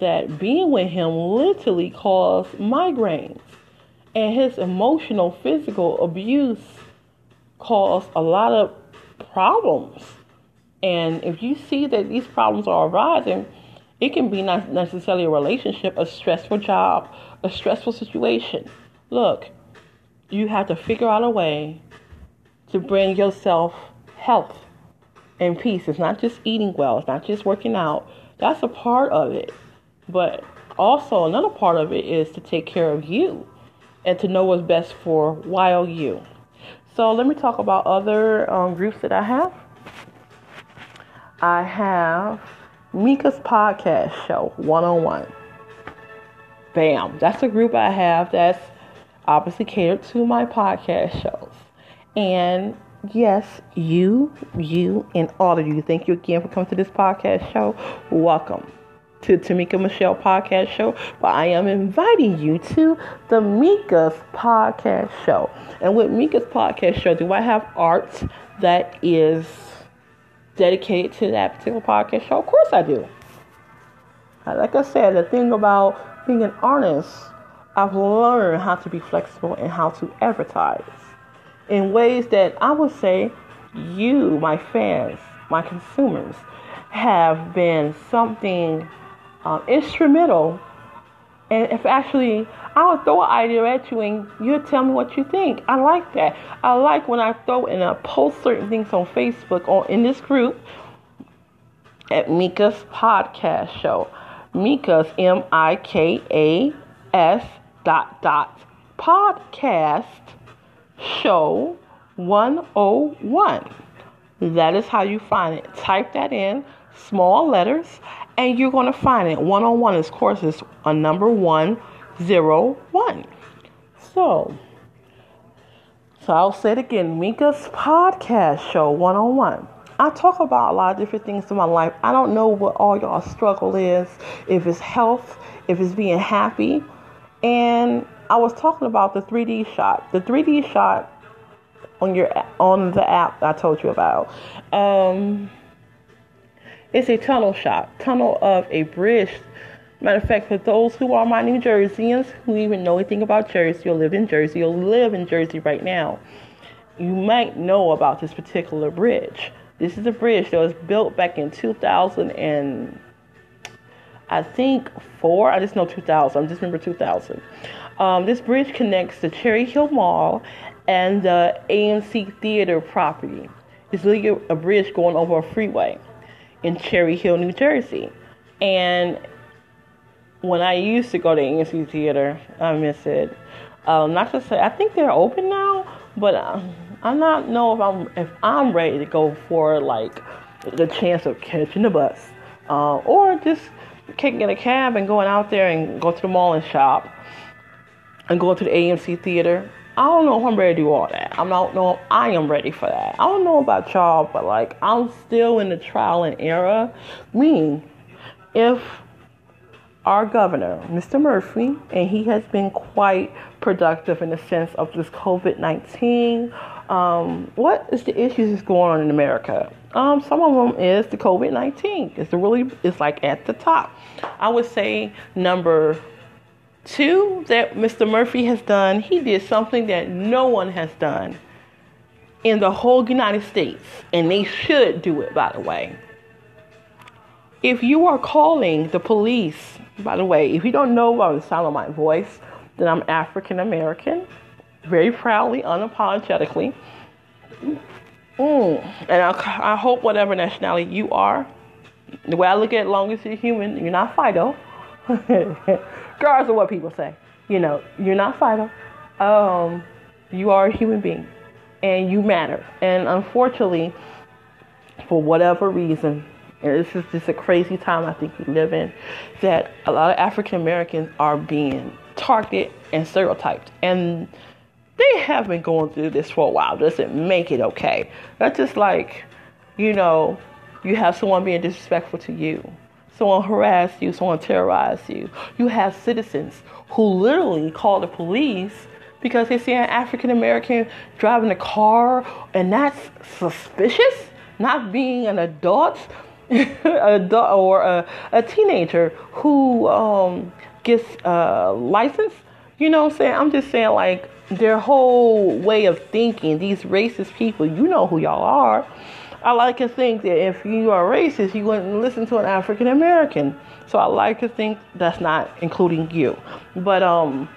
that being with him literally caused migraines, and his emotional, physical abuse caused a lot of problems. And if you see that these problems are arising, it can be not necessarily a relationship, a stressful job, a stressful situation. Look, you have to figure out a way to bring yourself health and peace. It's not just eating well, it's not just working out. That's a part of it. But also, another part of it is to take care of you and to know what's best for while you. So, let me talk about other um, groups that I have. I have Mika's podcast show, one on one. Bam. That's a group I have that's obviously catered to my podcast shows. And yes, you, you, and all of you, thank you again for coming to this podcast show. Welcome to Tamika Michelle podcast show, but I am inviting you to the Mika's podcast show. And with Mika's podcast show, do I have art that is dedicated to that particular podcast show? Of course I do. Like I said, the thing about being an artist, I've learned how to be flexible and how to advertise in ways that I would say you, my fans, my consumers, have been something um, instrumental. And if actually I would throw an idea at you and you tell me what you think. I like that. I like when I throw and I post certain things on Facebook or in this group at Mika's podcast show. Mika's M I K A S dot dot podcast show 101. That is how you find it. Type that in, small letters, and you're going to find it. 101 is course is a number 101. So, so I'll say it again Mika's podcast show 101. I talk about a lot of different things in my life. I don't know what all y'all struggle is, if it's health, if it's being happy. And I was talking about the 3D shot. The 3D shot on your on the app I told you about. Um, it's a tunnel shot, tunnel of a bridge. Matter of fact, for those who are my New Jerseyans who even know anything about Jersey or live in Jersey or live in Jersey right now, you might know about this particular bridge. This is a bridge that was built back in 2000 and I think four. I just know 2000. I just remember 2000. Um, this bridge connects the Cherry Hill Mall and the AMC Theater property. It's literally a bridge going over a freeway in Cherry Hill, New Jersey. And when I used to go to AMC Theater, I miss it. Um, not to say I think they're open now, but um, I'm not know if I'm if I'm ready to go for like the chance of catching the bus uh, or just kicking in a cab and going out there and go to the mall and shop and go to the AMC theater. I don't know if I'm ready to do all that. I don't know if I am ready for that. I don't know about y'all, but like I'm still in the trial and error. Meaning, if our governor, Mr. Murphy, and he has been quite productive in the sense of this COVID 19. Um, what is the issues that's going on in America? Um, some of them is the COVID 19. It's really, it's like at the top. I would say number Two, that Mr. Murphy has done, he did something that no one has done in the whole United States, and they should do it, by the way. If you are calling the police, by the way, if you don't know by the sound of my voice, then I'm African American, very proudly, unapologetically. Mm. And I, I hope whatever nationality you are, the way I look at it, long as you're human, you're not Fido. *laughs* regardless of what people say. You know, you're not Fido. Um, you are a human being, and you matter. And unfortunately, for whatever reason, and this is just a crazy time I think we live in, that a lot of African Americans are being targeted and stereotyped. And they have been going through this for a while. Doesn't make it okay. That's just like, you know, You have someone being disrespectful to you. Someone harass you, someone terrorize you. You have citizens who literally call the police because they see an African American driving a car and that's suspicious, not being an adult, *laughs* adult or a, a teenager who um, gets a uh, license. You know what I'm saying? I'm just saying, like, their whole way of thinking, these racist people, you know who y'all are. I like to think that if you are racist, you wouldn't listen to an African American. So I like to think that's not including you. But um,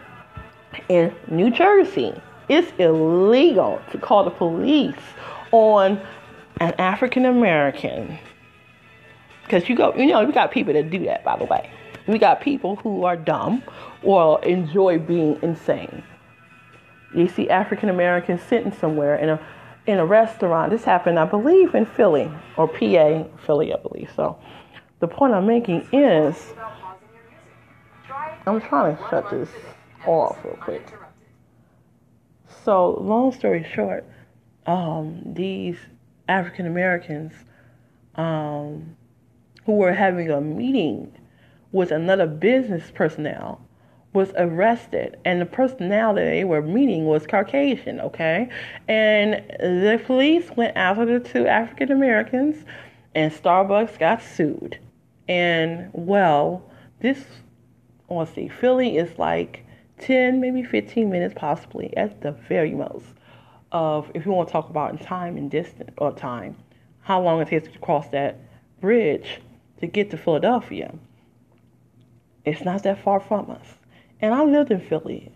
in New Jersey, it's illegal to call the police on an African American. Because you go, you know, we got people that do that, by the way. We got people who are dumb or enjoy being insane. You see African Americans sitting somewhere in a in a restaurant. This happened, I believe, in Philly or PA, Philly, I believe. So the point I'm making is I'm trying to shut this off real quick. So, long story short, um, these African Americans um, who were having a meeting with another business personnel was arrested and the personnel that they were meeting was Caucasian, okay? And the police went after the two African Americans and Starbucks got sued. And well, this let's see, Philly is like 10, maybe 15 minutes possibly at the very most of if you want to talk about in time and distance or time, how long it takes to cross that bridge to get to Philadelphia. It's not that far from us. And I lived in Philly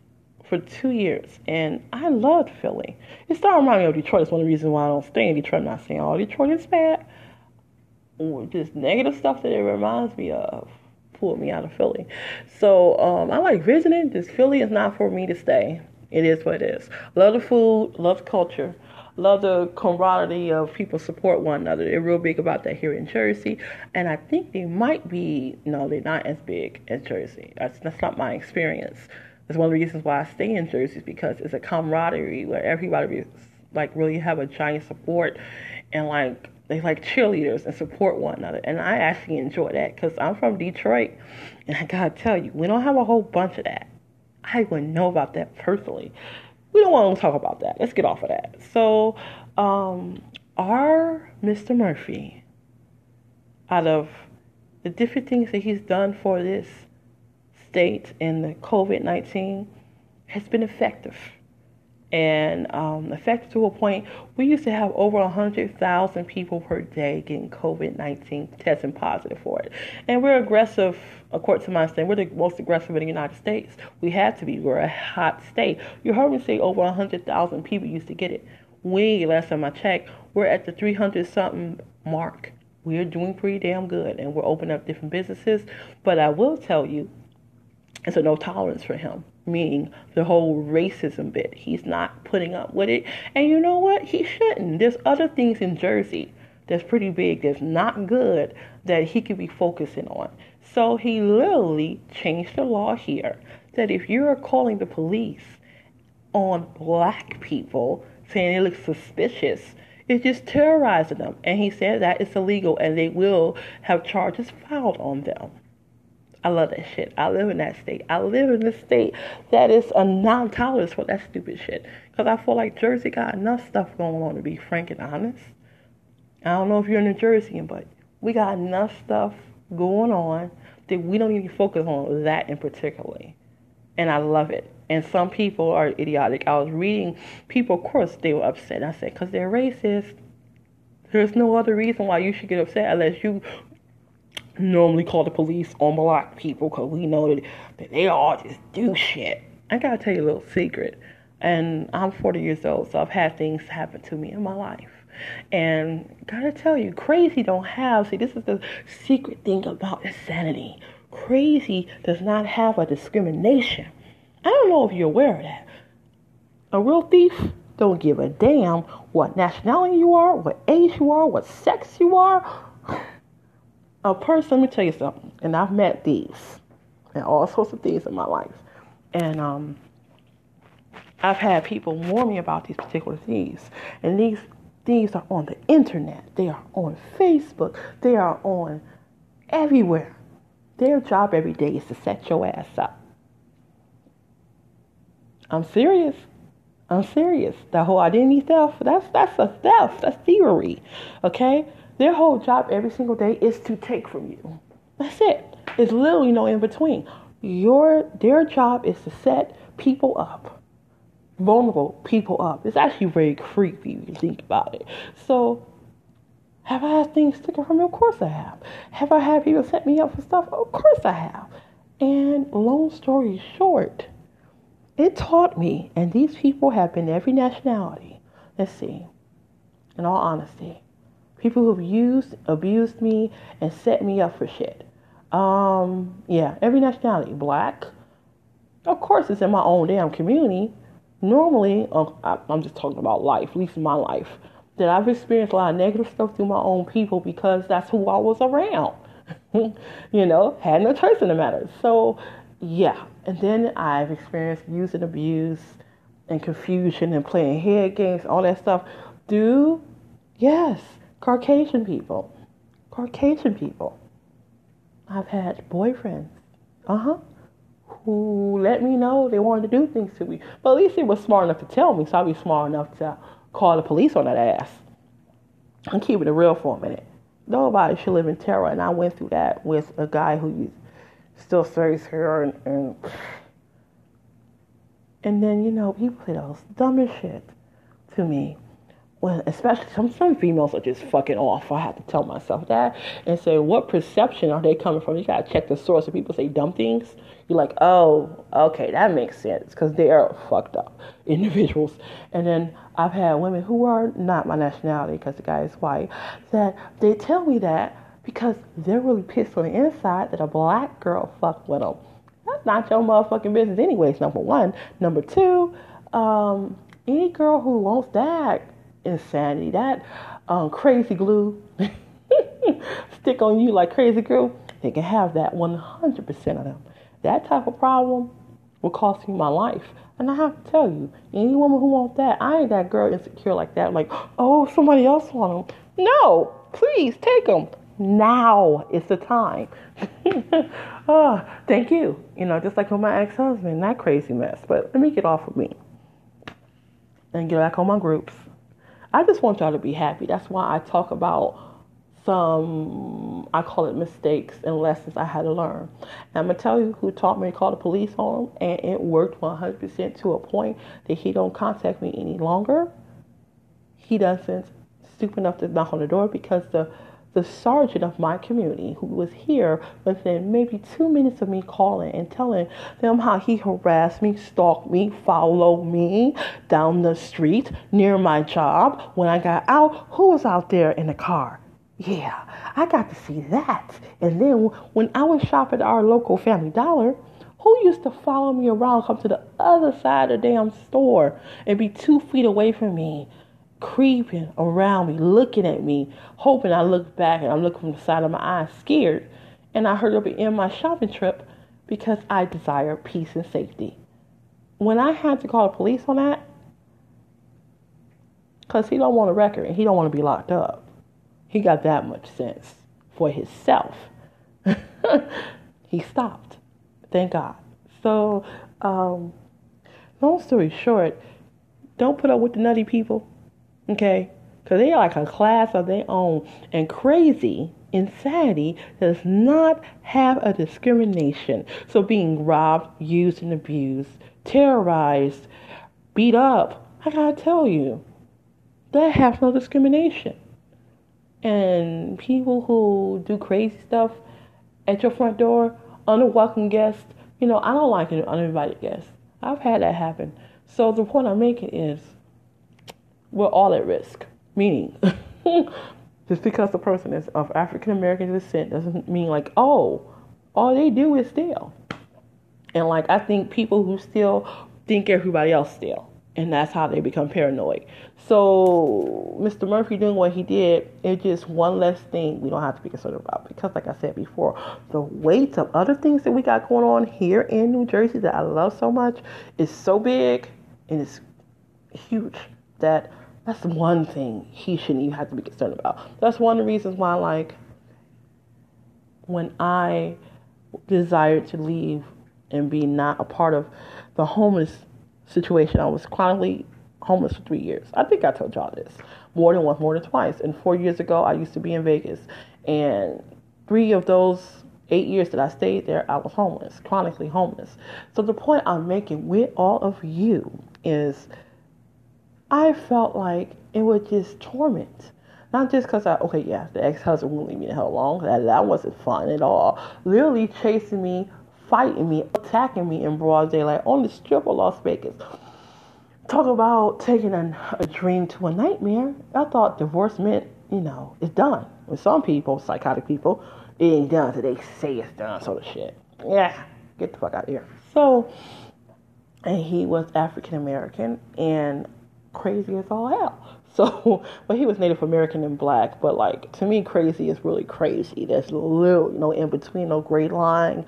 for two years, and I loved Philly. It started reminding me of Detroit. It's one of the reasons why I don't stay in Detroit. I'm not saying all Detroit is bad. Or just negative stuff that it reminds me of pulled me out of Philly. So um, I like visiting. Just Philly is not for me to stay. It is what it is. Love the food, love the culture, love the camaraderie of people support one another. They're real big about that here in Jersey, and I think they might be. No, they're not as big as Jersey. That's that's not my experience. That's one of the reasons why I stay in Jersey is because it's a camaraderie where everybody like really have a giant support and like they like cheerleaders and support one another. And I actually enjoy that because I'm from Detroit, and I gotta tell you, we don't have a whole bunch of that. I wouldn't know about that personally we don't want to talk about that. Let's get off of that. So, um, our Mr. Murphy, out of the different things that he's done for this state in the COVID 19, has been effective and um, effective to a point we used to have over 100,000 people per day getting COVID 19 testing positive for it. And we're aggressive, according to my understanding, we're the most aggressive in the United States. We have to be. We're a hot state. You heard me say over 100,000 people used to get it. We, last time I checked, we're at the 300 something mark. We're doing pretty damn good and we're opening up different businesses. But I will tell you, it's a no tolerance for him meaning the whole racism bit. He's not putting up with it. And you know what? He shouldn't. There's other things in Jersey that's pretty big, that's not good, that he could be focusing on. So he literally changed the law here that if you're calling the police on black people, saying it looks suspicious, it's just terrorizing them. And he said that it's illegal and they will have charges filed on them. I love that shit. I live in that state. I live in a state that is a non tolerance for that stupid shit. Because I feel like Jersey got enough stuff going on to be frank and honest. I don't know if you're in New Jersey, but we got enough stuff going on that we don't to focus on that in particular. And I love it. And some people are idiotic. I was reading people, of course, they were upset. I said, because they're racist. There's no other reason why you should get upset unless you normally call the police on black people because we know that, they all just do shit. I gotta tell you a little secret. And I'm 40 years old, so I've had things happen to me in my life. And gotta tell you, crazy don't have, see, this is the secret thing about insanity. Crazy does not have a discrimination. I don't know if you're aware of that. A real thief don't give a damn what nationality you are, what age you are, what sex you are a person, let me tell you something, and I've met these and all sorts of things in my life. And um, I've had people warn me about these particular things. And these These are on the internet. They are on Facebook. They are on everywhere. Their job every day is to set your ass up. I'm serious. I'm serious. That whole identity theft, that's that's a theft. That's thievery. Okay? Their whole job every single day is to take from you. That's it. It's literally no in between. Your their job is to set people up. Vulnerable people up. It's actually very creepy if you think about it. So have I had things taken from me? Of course I have. Have I had people set me up for stuff? Of course I have. And long story short, it taught me, and these people have been every nationality. Let's see, in all honesty, people who've used, abused me, and set me up for shit. Um, yeah, every nationality. Black, of course, it's in my own damn community. Normally, uh, I'm just talking about life, at least my life, that I've experienced a lot of negative stuff through my own people because that's who I was around. *laughs* you know, had no choice in the matter. So yeah, and then I've experienced use and abuse and confusion and playing head games, all that stuff. Do yes, Caucasian people, Caucasian people. I've had boyfriends, uh huh, who let me know they wanted to do things to me, but at least they were smart enough to tell me, so I'd be smart enough to call the police on that ass. I'm keeping it real for a minute. Nobody should live in terror, and I went through that with a guy who still stays here and, and and then you know people say those dumbest shit to me. Well, especially some some females are just fucking off. I have to tell myself that and say, what perception are they coming from? You gotta check the source. If people say dumb things, you're like, oh, okay, that makes sense because they are fucked up *laughs* individuals. And then I've had women who are not my nationality because the guy is white that they tell me that because they're really pissed on the inside that a black girl fucked with them. That's not your motherfucking business, anyways. Number one. Number two, um, any girl who wants that insanity, that um, crazy glue, *laughs* stick on you like crazy glue, they can have that 100% of them. That type of problem will cost me my life. And I have to tell you, any woman who wants that, I ain't that girl insecure like that. Like, oh, somebody else want them. No, please take them now is the time. oh, *laughs* thank you. You know, just like with my ex husband, that crazy mess. But let me get off of me and get back on my groups. I just want y'all to be happy. That's why I talk about some, I call it mistakes and lessons I had to learn. And I'm going to tell you who taught me to call the police on them, and it worked 100% to a point that he don't contact me any longer. He doesn't stoop enough to knock on the door because the the sergeant of my community who was here within maybe two minutes of me calling and telling them how he harassed me, stalked me, followed me down the street near my job. When I got out, who was out there in the car? Yeah, I got to see that. And then when I was shopping at our local Family Dollar, who used to follow me around, come to the other side of the damn store and be two feet away from me? Creeping around me, looking at me, hoping I look back and I'm looking from the side of my eyes, scared. And I hurried up and end my shopping trip because I desire peace and safety. When I had to call the police on that, because he don't want a record and he don't want to be locked up. He got that much sense for himself. *laughs* he stopped. Thank God. So, um, long story short, don't put up with the nutty people. Okay? Because they are like a class of their own. And crazy insanity does not have a discrimination. So being robbed, used, and abused, terrorized, beat up, I gotta tell you, that has no discrimination. And people who do crazy stuff at your front door, unwelcome guests, you know, I don't like an uninvited guest. I've had that happen. So the point I'm making is we're all at risk. Meaning, *laughs* just because the person is of African American descent doesn't mean like, oh, all they do is steal. And like I think people who steal think everybody else steal. And that's how they become paranoid. So Mr. Murphy doing what he did is just one less thing we don't have to be concerned about. Because like I said before, the weight of other things that we got going on here in New Jersey that I love so much is so big and it's huge that That's one thing he shouldn't even have to be concerned about. That's one of the reasons why, like, when I desired to leave and be not a part of the homeless situation, I was chronically homeless for three years. I think I told y'all this more than once, more than twice. And four years ago, I used to be in Vegas, and three of those eight years that I stayed there, I was homeless, chronically homeless. So the point I'm making with all of you is I felt like it was just torment. Not just because I, okay, yeah, the ex husband wouldn't leave me the hell alone. That, that wasn't fun at all. Literally chasing me, fighting me, attacking me in broad daylight on the strip of Las Vegas. Talk about taking a, a dream to a nightmare. I thought divorce meant, you know, it's done. With some people, psychotic people, it ain't done until they say it's done, sort of shit. Yeah, get the fuck out of here. So, and he was African American and crazy as all hell. *laughs* So, but he was Native American and black, but like to me, crazy is really crazy. There's little, you know, in between, no gray line,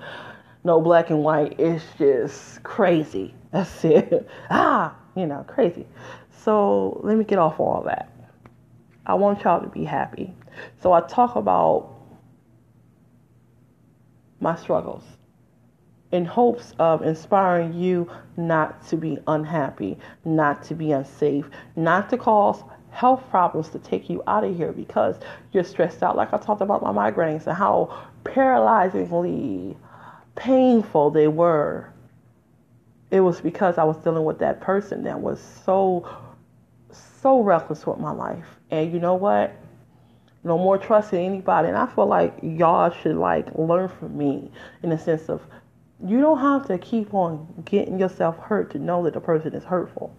no black and white. It's just crazy. *laughs* That's it. *laughs* ah, you know, crazy. So let me get off all that. I want y'all to be happy. So I talk about my struggles in hopes of inspiring you not to be unhappy, not to be unsafe, not to cause health problems to take you out of here because you're stressed out. Like I talked about my migraines and how paralyzingly painful they were. It was because I was dealing with that person that was so, so reckless with my life. And you know what? no more trusting anybody. And I feel like y'all should like learn from me in the sense of you don't have to keep on getting yourself hurt to know that the person is hurtful.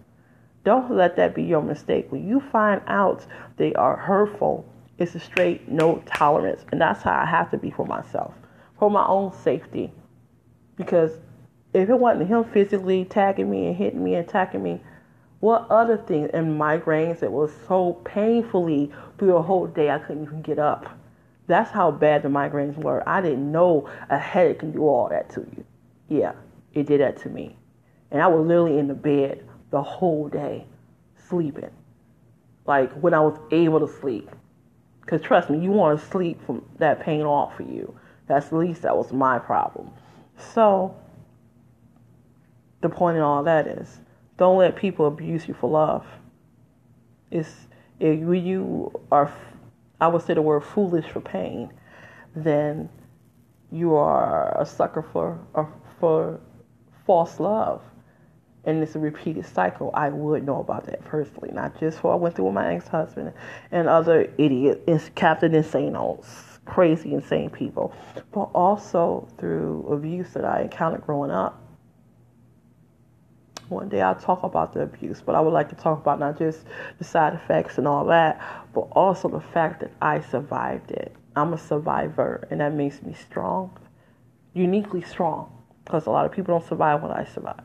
Don't let that be your mistake. When you find out they are hurtful, it's a straight no tolerance. And that's how I have to be for myself, for my own safety. Because if it wasn't him physically tagging me and hitting me and attacking me, what other things and migraines that was so painfully through a whole day I couldn't even get up. That's how bad the migraines were. I didn't know a headache can do all that to you. Yeah, it did that to me. And I was literally in the bed the whole day sleeping. Like when I was able to sleep. Because trust me, you want to sleep from that pain off of you. That's at least that was my problem. So, the point in all that is don't let people abuse you for love. It's if you are, I would say the word foolish for pain, then you are a sucker for for false love, and it's a repeated cycle. I would know about that personally, not just what I went through with my ex-husband and other idiots, Captain Insanos, crazy insane people, but also through abuse that I encountered growing up one day I'll talk about the abuse, but I would like to talk about not just the side effects and all that, but also the fact that I survived it. I'm a survivor, and that makes me strong, uniquely strong, because a lot of people don't survive what I survived.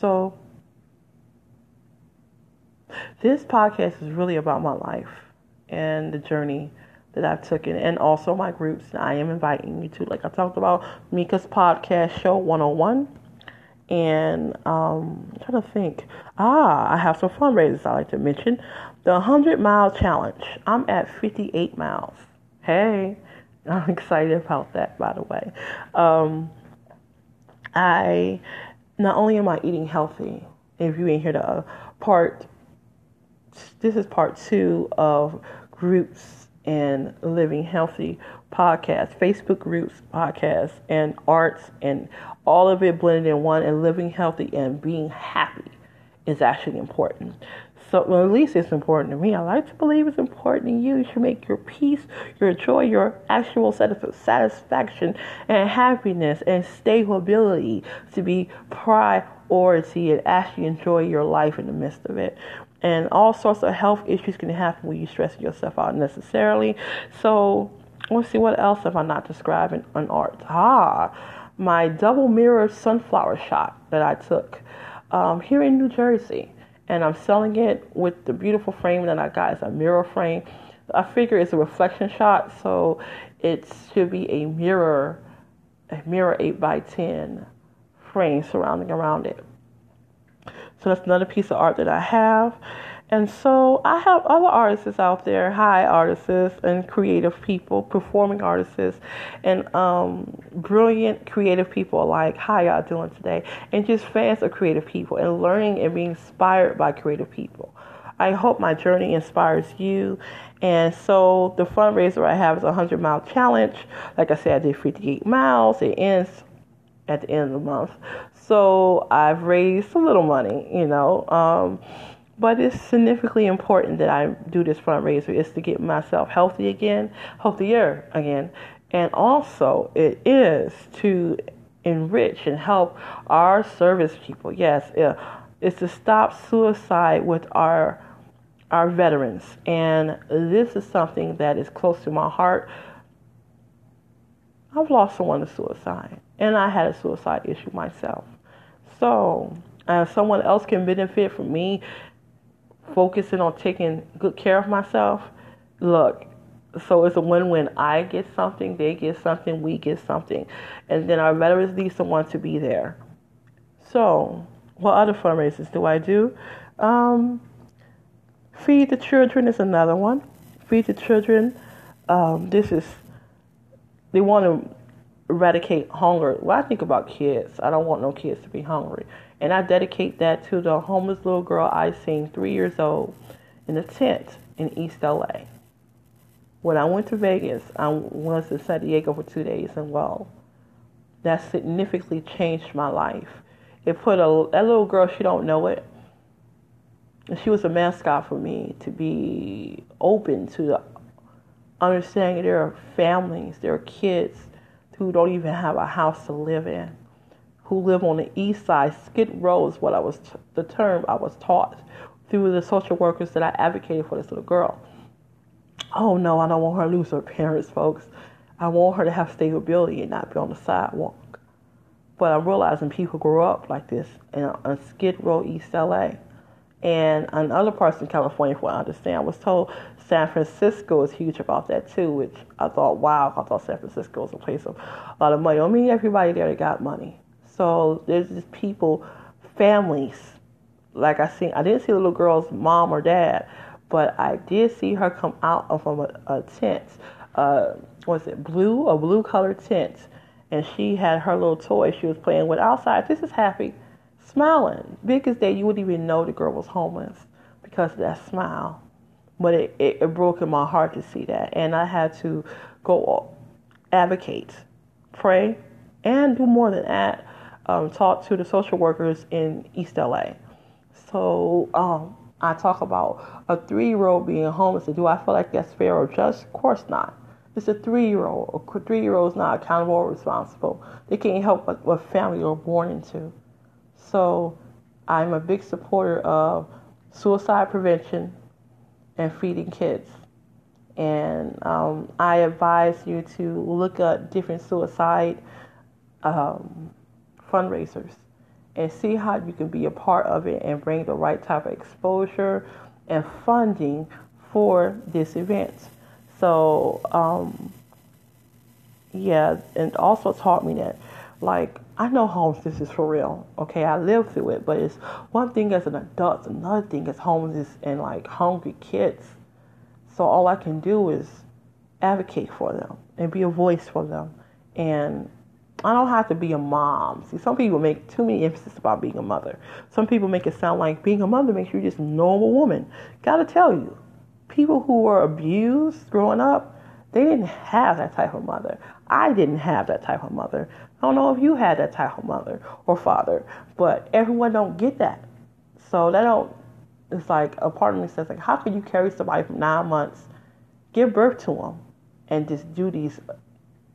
So, this podcast is really about my life and the journey that I've taken, and also my groups. I am inviting you to, like I talked about, Mika's podcast show 101 and um, I'm trying to think. Ah, I have some fundraisers I like to mention. The 100 mile challenge. I'm at 58 miles. Hey, *laughs* I'm excited about that, by the way. Um, I not only am I eating healthy. If you ain't here to uh, part, this is part two of groups and living healthy podcast, Facebook groups, podcast, and arts, and all of it blended in one. And living healthy and being happy is actually important. So, well, at least it's important to me. I like to believe it's important to you. You should make your peace, your joy, your actual satisfaction and happiness and stability to be priority and actually enjoy your life in the midst of it and all sorts of health issues can happen when you stress yourself out necessarily. So let's see what else have I not described in, in art. Ah, my double mirror sunflower shot that I took um, here in New Jersey, and I'm selling it with the beautiful frame that I got. It's a mirror frame. I figure it's a reflection shot, so it should be a mirror, a mirror eight by ten frame surrounding around it. So that's another piece of art that I have. And so I have other artists out there, high artists and creative people, performing artists, and um, brilliant creative people like how y'all doing today, and just fans of creative people and learning and being inspired by creative people. I hope my journey inspires you. And so the fundraiser I have is a 100 mile challenge. Like I said, I did 58 miles. It ends at the end of the month. So I've raised a little money, you know. Um, but it's significantly important that I do this fundraiser is to get myself healthy again, healthier again. And also it is to enrich and help our service people. Yes, it's to stop suicide with our our veterans. And this is something that is close to my heart. I've lost someone to suicide, and I had a suicide issue myself. So, uh, someone else can benefit from me focusing on taking good care of myself. Look, so it's a win-win. I get something, they get something, we get something, and then our veterans need someone to be there. So, what other fundraisers do I do? Um, Feed the children is another one. Feed the children. Um, this is they want to eradicate hunger. When I think about kids, I don't want no kids to be hungry, and I dedicate that to the homeless little girl I seen, three years old, in a tent in East LA. When I went to Vegas, I was in San Diego for two days, and well, that significantly changed my life. It put a that little girl. She don't know it And she was a mascot for me to be open to understanding there are families, there are kids who don't even have a house to live in, who live on the east side. Skid Row is what I was, t- the term I was taught through the social workers that I advocated for this little girl. Oh no, I don't want her to lose her parents, folks. I want her to have stability and not be on the sidewalk. But I'm realizing people grow up like this in, in Skid Row, East LA and in other parts of California, from what I understand, I was told San Francisco is huge about that too, which I thought, wow, I thought San Francisco was a place of a lot of money. I mean, everybody there got money. So there's just people, families. Like I seen, I didn't see the little girl's mom or dad, but I did see her come out of a, a tent. Uh, was it blue? A blue colored tent, and she had her little toy she was playing with outside. This is happy smiling. Biggest day, you wouldn't even know the girl was homeless because of that smile. But it, it, it broke in my heart to see that. And I had to go advocate, pray, and do more than that. Um, talk to the social workers in East LA. So um, I talk about a three year old being homeless. Do I feel like that's fair or just? Of course not. It's a three year old. A three year old is not accountable or responsible. They can't help what, what family they're born into. So I'm a big supporter of suicide prevention and feeding kids. And um, I advise you to look at different suicide um, fundraisers and see how you can be a part of it and bring the right type of exposure and funding for this event. So, um, yeah, and also taught me that, like, I know homelessness is for real. Okay, I lived through it, but it's one thing as an adult, another thing as homelessness and like hungry kids. So all I can do is advocate for them and be a voice for them. And I don't have to be a mom. See, some people make too many emphasis about being a mother. Some people make it sound like being a mother makes you just normal woman. Gotta tell you, people who were abused growing up, they didn't have that type of mother. I didn't have that type of mother. I don't know if you had that type of mother or father, but everyone don't get that. So that don't. It's like a part of me says like, how can you carry somebody for nine months, give birth to them, and just do these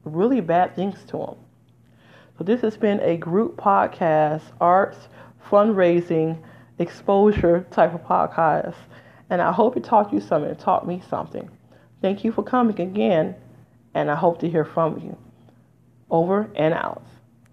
really bad things to them? So this has been a group podcast, arts, fundraising, exposure type of podcast, and I hope it taught you something. It taught me something. Thank you for coming again, and I hope to hear from you. Over and out.